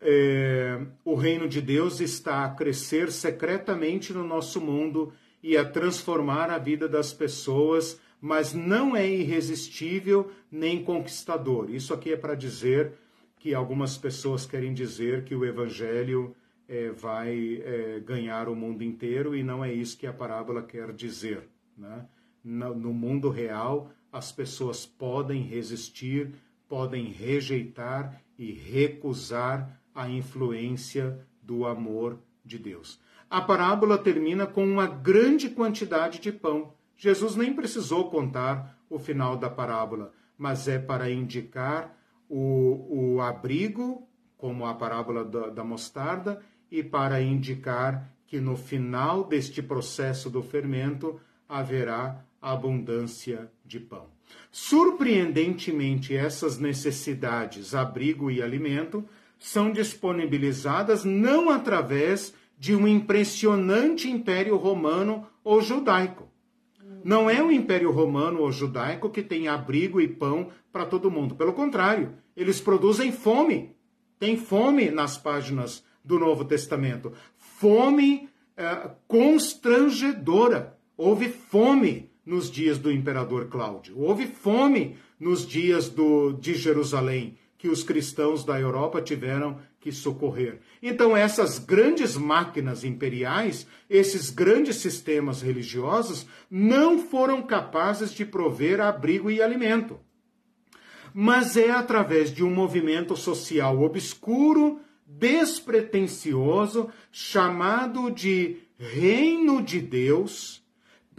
É, o reino de Deus está a crescer secretamente no nosso mundo e a transformar a vida das pessoas, mas não é irresistível nem conquistador. Isso aqui é para dizer que algumas pessoas querem dizer que o evangelho é, vai é, ganhar o mundo inteiro e não é isso que a parábola quer dizer. Né? No, no mundo real, as pessoas podem resistir, podem rejeitar e recusar a influência do amor de Deus. A parábola termina com uma grande quantidade de pão. Jesus nem precisou contar o final da parábola, mas é para indicar o, o abrigo, como a parábola da, da mostarda, e para indicar que no final deste processo do fermento haverá abundância de pão. Surpreendentemente, essas necessidades, abrigo e alimento, são disponibilizadas não através de um impressionante império romano ou judaico. Não é o império romano ou judaico que tem abrigo e pão para todo mundo. Pelo contrário, eles produzem fome. Tem fome nas páginas do Novo Testamento. Fome é, constrangedora. Houve fome nos dias do imperador Cláudio. Houve fome nos dias do, de Jerusalém, que os cristãos da Europa tiveram que socorrer. Então, essas grandes máquinas imperiais, esses grandes sistemas religiosos, não foram capazes de prover abrigo e alimento mas é através de um movimento social obscuro, despretensioso, chamado de Reino de Deus,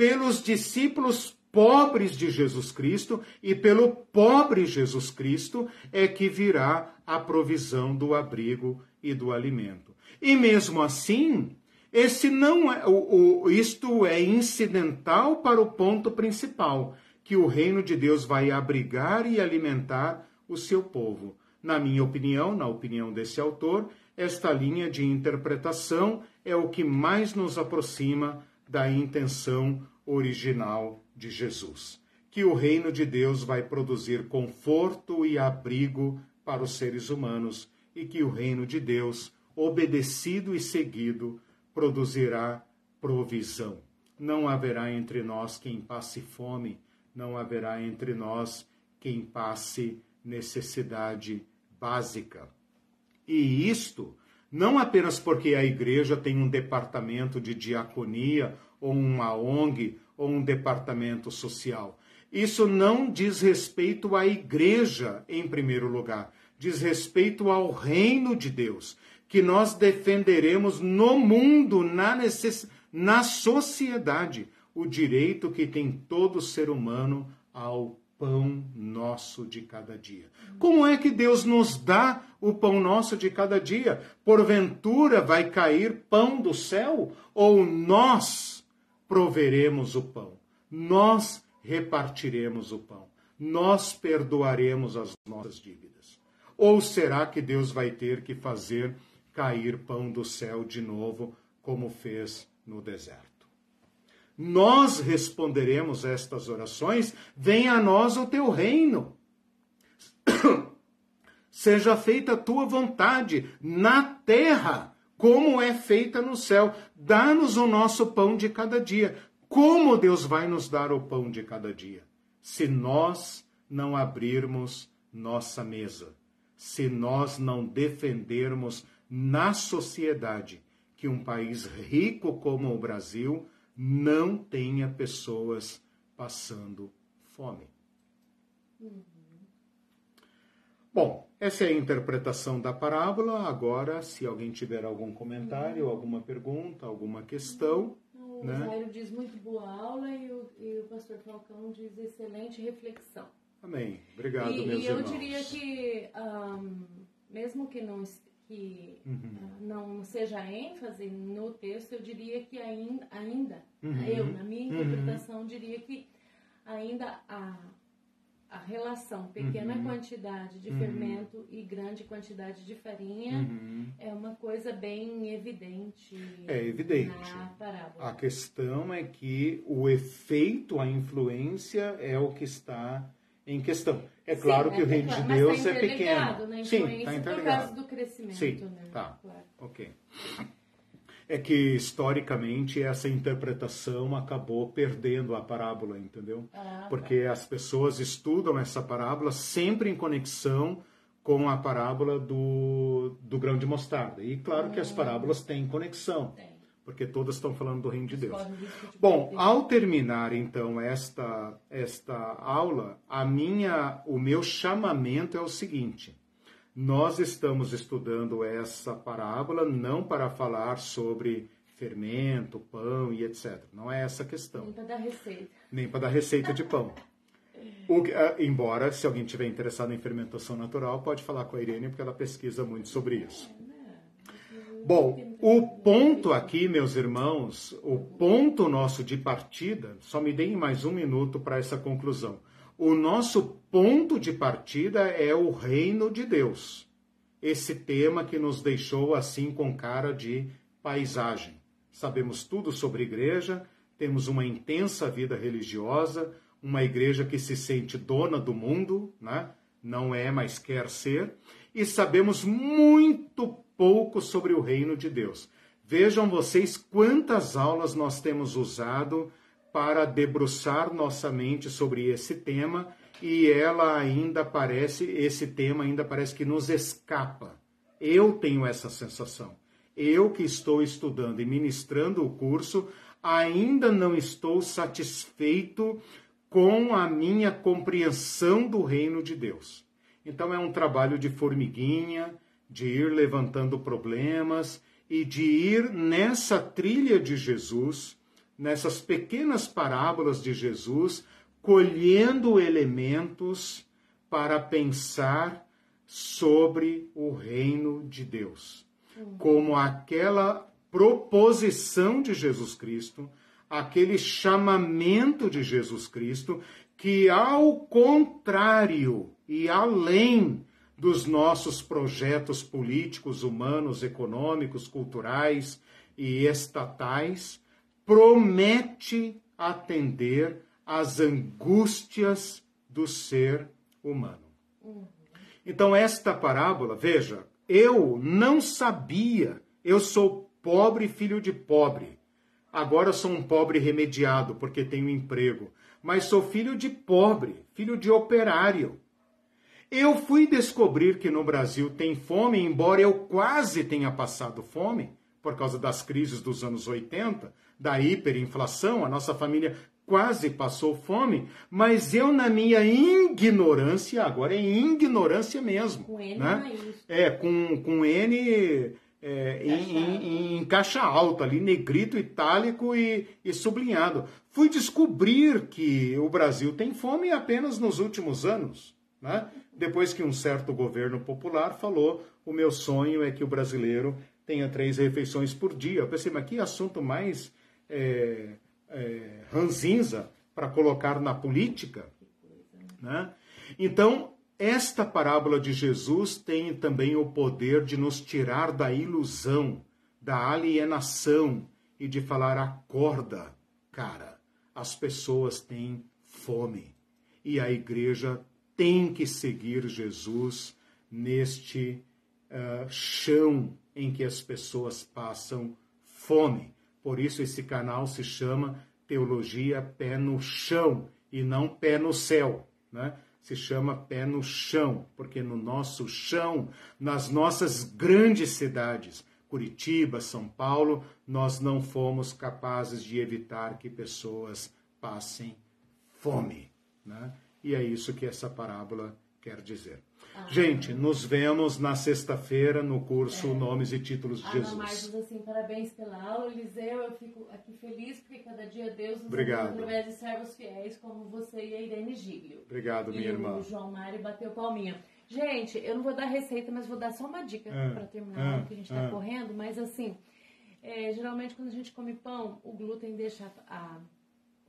pelos discípulos pobres de Jesus Cristo e pelo pobre Jesus Cristo é que virá a provisão do abrigo e do alimento. E mesmo assim, esse não é, o, o, isto é incidental para o ponto principal que o reino de Deus vai abrigar e alimentar o seu povo. Na minha opinião, na opinião desse autor, esta linha de interpretação é o que mais nos aproxima da intenção original de Jesus. Que o reino de Deus vai produzir conforto e abrigo para os seres humanos e que o reino de Deus, obedecido e seguido, produzirá provisão. Não haverá entre nós quem passe fome, não haverá entre nós quem passe necessidade básica. E isto não apenas porque a igreja tem um departamento de diaconia, ou uma ONG, ou um departamento social. Isso não diz respeito à igreja, em primeiro lugar, diz respeito ao reino de Deus, que nós defenderemos no mundo, na, necess... na sociedade o direito que tem todo ser humano ao pão nosso de cada dia. Como é que Deus nos dá o pão nosso de cada dia? Porventura vai cair pão do céu? Ou nós proveremos o pão? Nós repartiremos o pão? Nós perdoaremos as nossas dívidas? Ou será que Deus vai ter que fazer cair pão do céu de novo, como fez no deserto? Nós responderemos estas orações: venha a nós o teu reino. *coughs* Seja feita a tua vontade na terra, como é feita no céu. Dá-nos o nosso pão de cada dia. Como Deus vai nos dar o pão de cada dia? Se nós não abrirmos nossa mesa, se nós não defendermos na sociedade que um país rico como o Brasil não tenha pessoas passando fome. Uhum. Bom, essa é a interpretação da parábola. Agora, se alguém tiver algum comentário, uhum. alguma pergunta, alguma questão. O né? Jairo diz muito boa aula e o, e o pastor Falcão diz excelente reflexão. Amém. Obrigado, e, meus e irmãos. E eu diria que, um, mesmo que não que uhum. uh, não seja ênfase no texto, eu diria que ainda, ainda uhum. eu, na minha uhum. interpretação, diria que ainda a, a relação pequena uhum. quantidade de uhum. fermento e grande quantidade de farinha uhum. é uma coisa bem evidente. É evidente. Na parábola. A questão é que o efeito, a influência é o que está em questão. É claro Sim, que é o reino de Deus tá é pequeno. Né? Sim, está interligado. Por do crescimento. Sim, né? tá. Claro. Ok. é que historicamente essa interpretação acabou perdendo a parábola, entendeu? Ah, Porque tá. as pessoas estudam essa parábola sempre em conexão com a parábola do, do grão de mostarda. E claro que as hum. parábolas têm conexão. Tem porque todas estão falando do reino de Deus. Bom, ao terminar então esta esta aula, a minha o meu chamamento é o seguinte: nós estamos estudando essa parábola não para falar sobre fermento, pão e etc. Não é essa a questão. Nem para dar receita. Nem para dar receita de pão. O, ah, embora, se alguém tiver interessado em fermentação natural, pode falar com a Irene, porque ela pesquisa muito sobre isso. Bom, o ponto aqui, meus irmãos, o ponto nosso de partida, só me deem mais um minuto para essa conclusão. O nosso ponto de partida é o reino de Deus. Esse tema que nos deixou assim com cara de paisagem. Sabemos tudo sobre igreja, temos uma intensa vida religiosa, uma igreja que se sente dona do mundo, né? não é, mas quer ser, e sabemos muito pouco sobre o reino de Deus. Vejam vocês quantas aulas nós temos usado para debruçar nossa mente sobre esse tema e ela ainda parece, esse tema ainda parece que nos escapa. Eu tenho essa sensação. Eu que estou estudando e ministrando o curso, ainda não estou satisfeito com a minha compreensão do reino de Deus. Então é um trabalho de formiguinha, de ir levantando problemas e de ir nessa trilha de Jesus, nessas pequenas parábolas de Jesus, colhendo elementos para pensar sobre o reino de Deus. Como aquela proposição de Jesus Cristo, aquele chamamento de Jesus Cristo, que ao contrário e além dos nossos projetos políticos, humanos, econômicos, culturais e estatais, promete atender às angústias do ser humano. Então, esta parábola, veja, eu não sabia, eu sou pobre filho de pobre. Agora sou um pobre remediado porque tenho emprego, mas sou filho de pobre, filho de operário. Eu fui descobrir que no Brasil tem fome, embora eu quase tenha passado fome, por causa das crises dos anos 80, da hiperinflação, a nossa família quase passou fome, mas eu, na minha ignorância, agora é ignorância mesmo. Com N né? É, com, com N é, em, em, em, caixa alta, ali, negrito, itálico e, e sublinhado. Fui descobrir que o Brasil tem fome apenas nos últimos anos. Né? Depois que um certo governo popular falou, o meu sonho é que o brasileiro tenha três refeições por dia. Eu pensei, mas que assunto mais é, é, ranzinza para colocar na política? Né? Então, esta parábola de Jesus tem também o poder de nos tirar da ilusão, da alienação e de falar: acorda, cara, as pessoas têm fome e a igreja tem que seguir Jesus neste uh, chão em que as pessoas passam fome. Por isso esse canal se chama Teologia Pé no Chão e não Pé no Céu, né? Se chama Pé no Chão, porque no nosso chão, nas nossas grandes cidades, Curitiba, São Paulo, nós não fomos capazes de evitar que pessoas passem fome, né? E é isso que essa parábola quer dizer. Ah, Gente, nos vemos na sexta-feira no curso é, Nomes e Títulos de Jesus. Marcos, assim, parabéns pela aula, Eliseu. Eu fico aqui feliz porque cada dia Deus nos Obrigado. através de servos fiéis como você e a Irene Giglio. Obrigado, minha e irmã. O João Mário bateu palminha. Gente, eu não vou dar receita, mas vou dar só uma dica é, para terminar, é, que a gente está é. correndo. Mas assim, é, geralmente quando a gente come pão, o glúten deixa a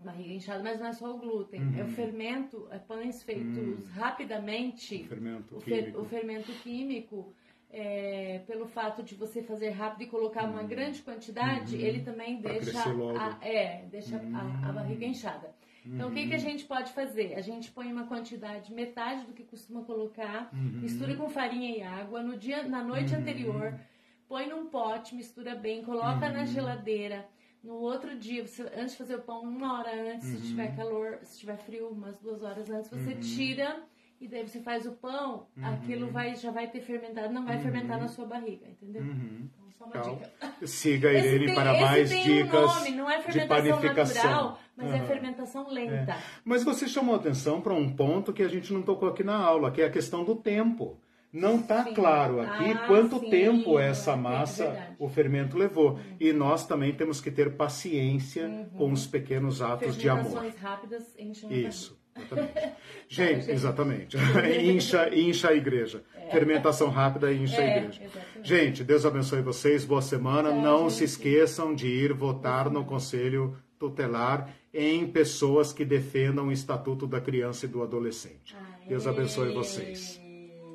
barriga inchada, mas não é só o glúten, uhum. é o uhum. fermento, é pães feitos uhum. rapidamente. O fermento o químico. o fermento químico, é, pelo fato de você fazer rápido e colocar uhum. uma grande quantidade, uhum. ele também pra deixa, a, é, deixa a, a, barriga inchada. Então, o que, que a uhum. gente pode fazer? A gente põe uma quantidade, metade do que costuma colocar, mistura com farinha e água. No dia, na noite anterior, põe num pote, mistura bem, coloca na geladeira. No outro dia, você, antes de fazer o pão, uma hora antes, se tiver calor, se tiver frio, umas duas horas antes, você tira e daí você faz o pão, aquilo vai, já vai ter fermentado, não vai fermentar na sua barriga, entendeu? Então, só uma Então, dica. *laughs* siga Esse ele tem- para mais dicas um nome, não é fermentação natural, mas é Aham. fermentação lenta. Mas você chamou atenção para um ponto que a gente não tocou aqui na aula, que é a questão do tempo. Não está claro aqui Ah, quanto sim, tempo é essa massa, o fermento levou. E nós também temos que ter paciência com os pequenos atos de amor. Rápidas enchem a Isso, exatamente. Gente, *laughs* exatamente. *laughs* incha, incha a igreja. Fermentação rápida incha a É, igreja. exatamente. Gente, Deus abençoe vocês. Boa semana. Não gente. se esqueçam de ir votar no Conselho Tutelar em pessoas que defendam o Estatuto da Criança e do Adolescente. Deus abençoe vocês.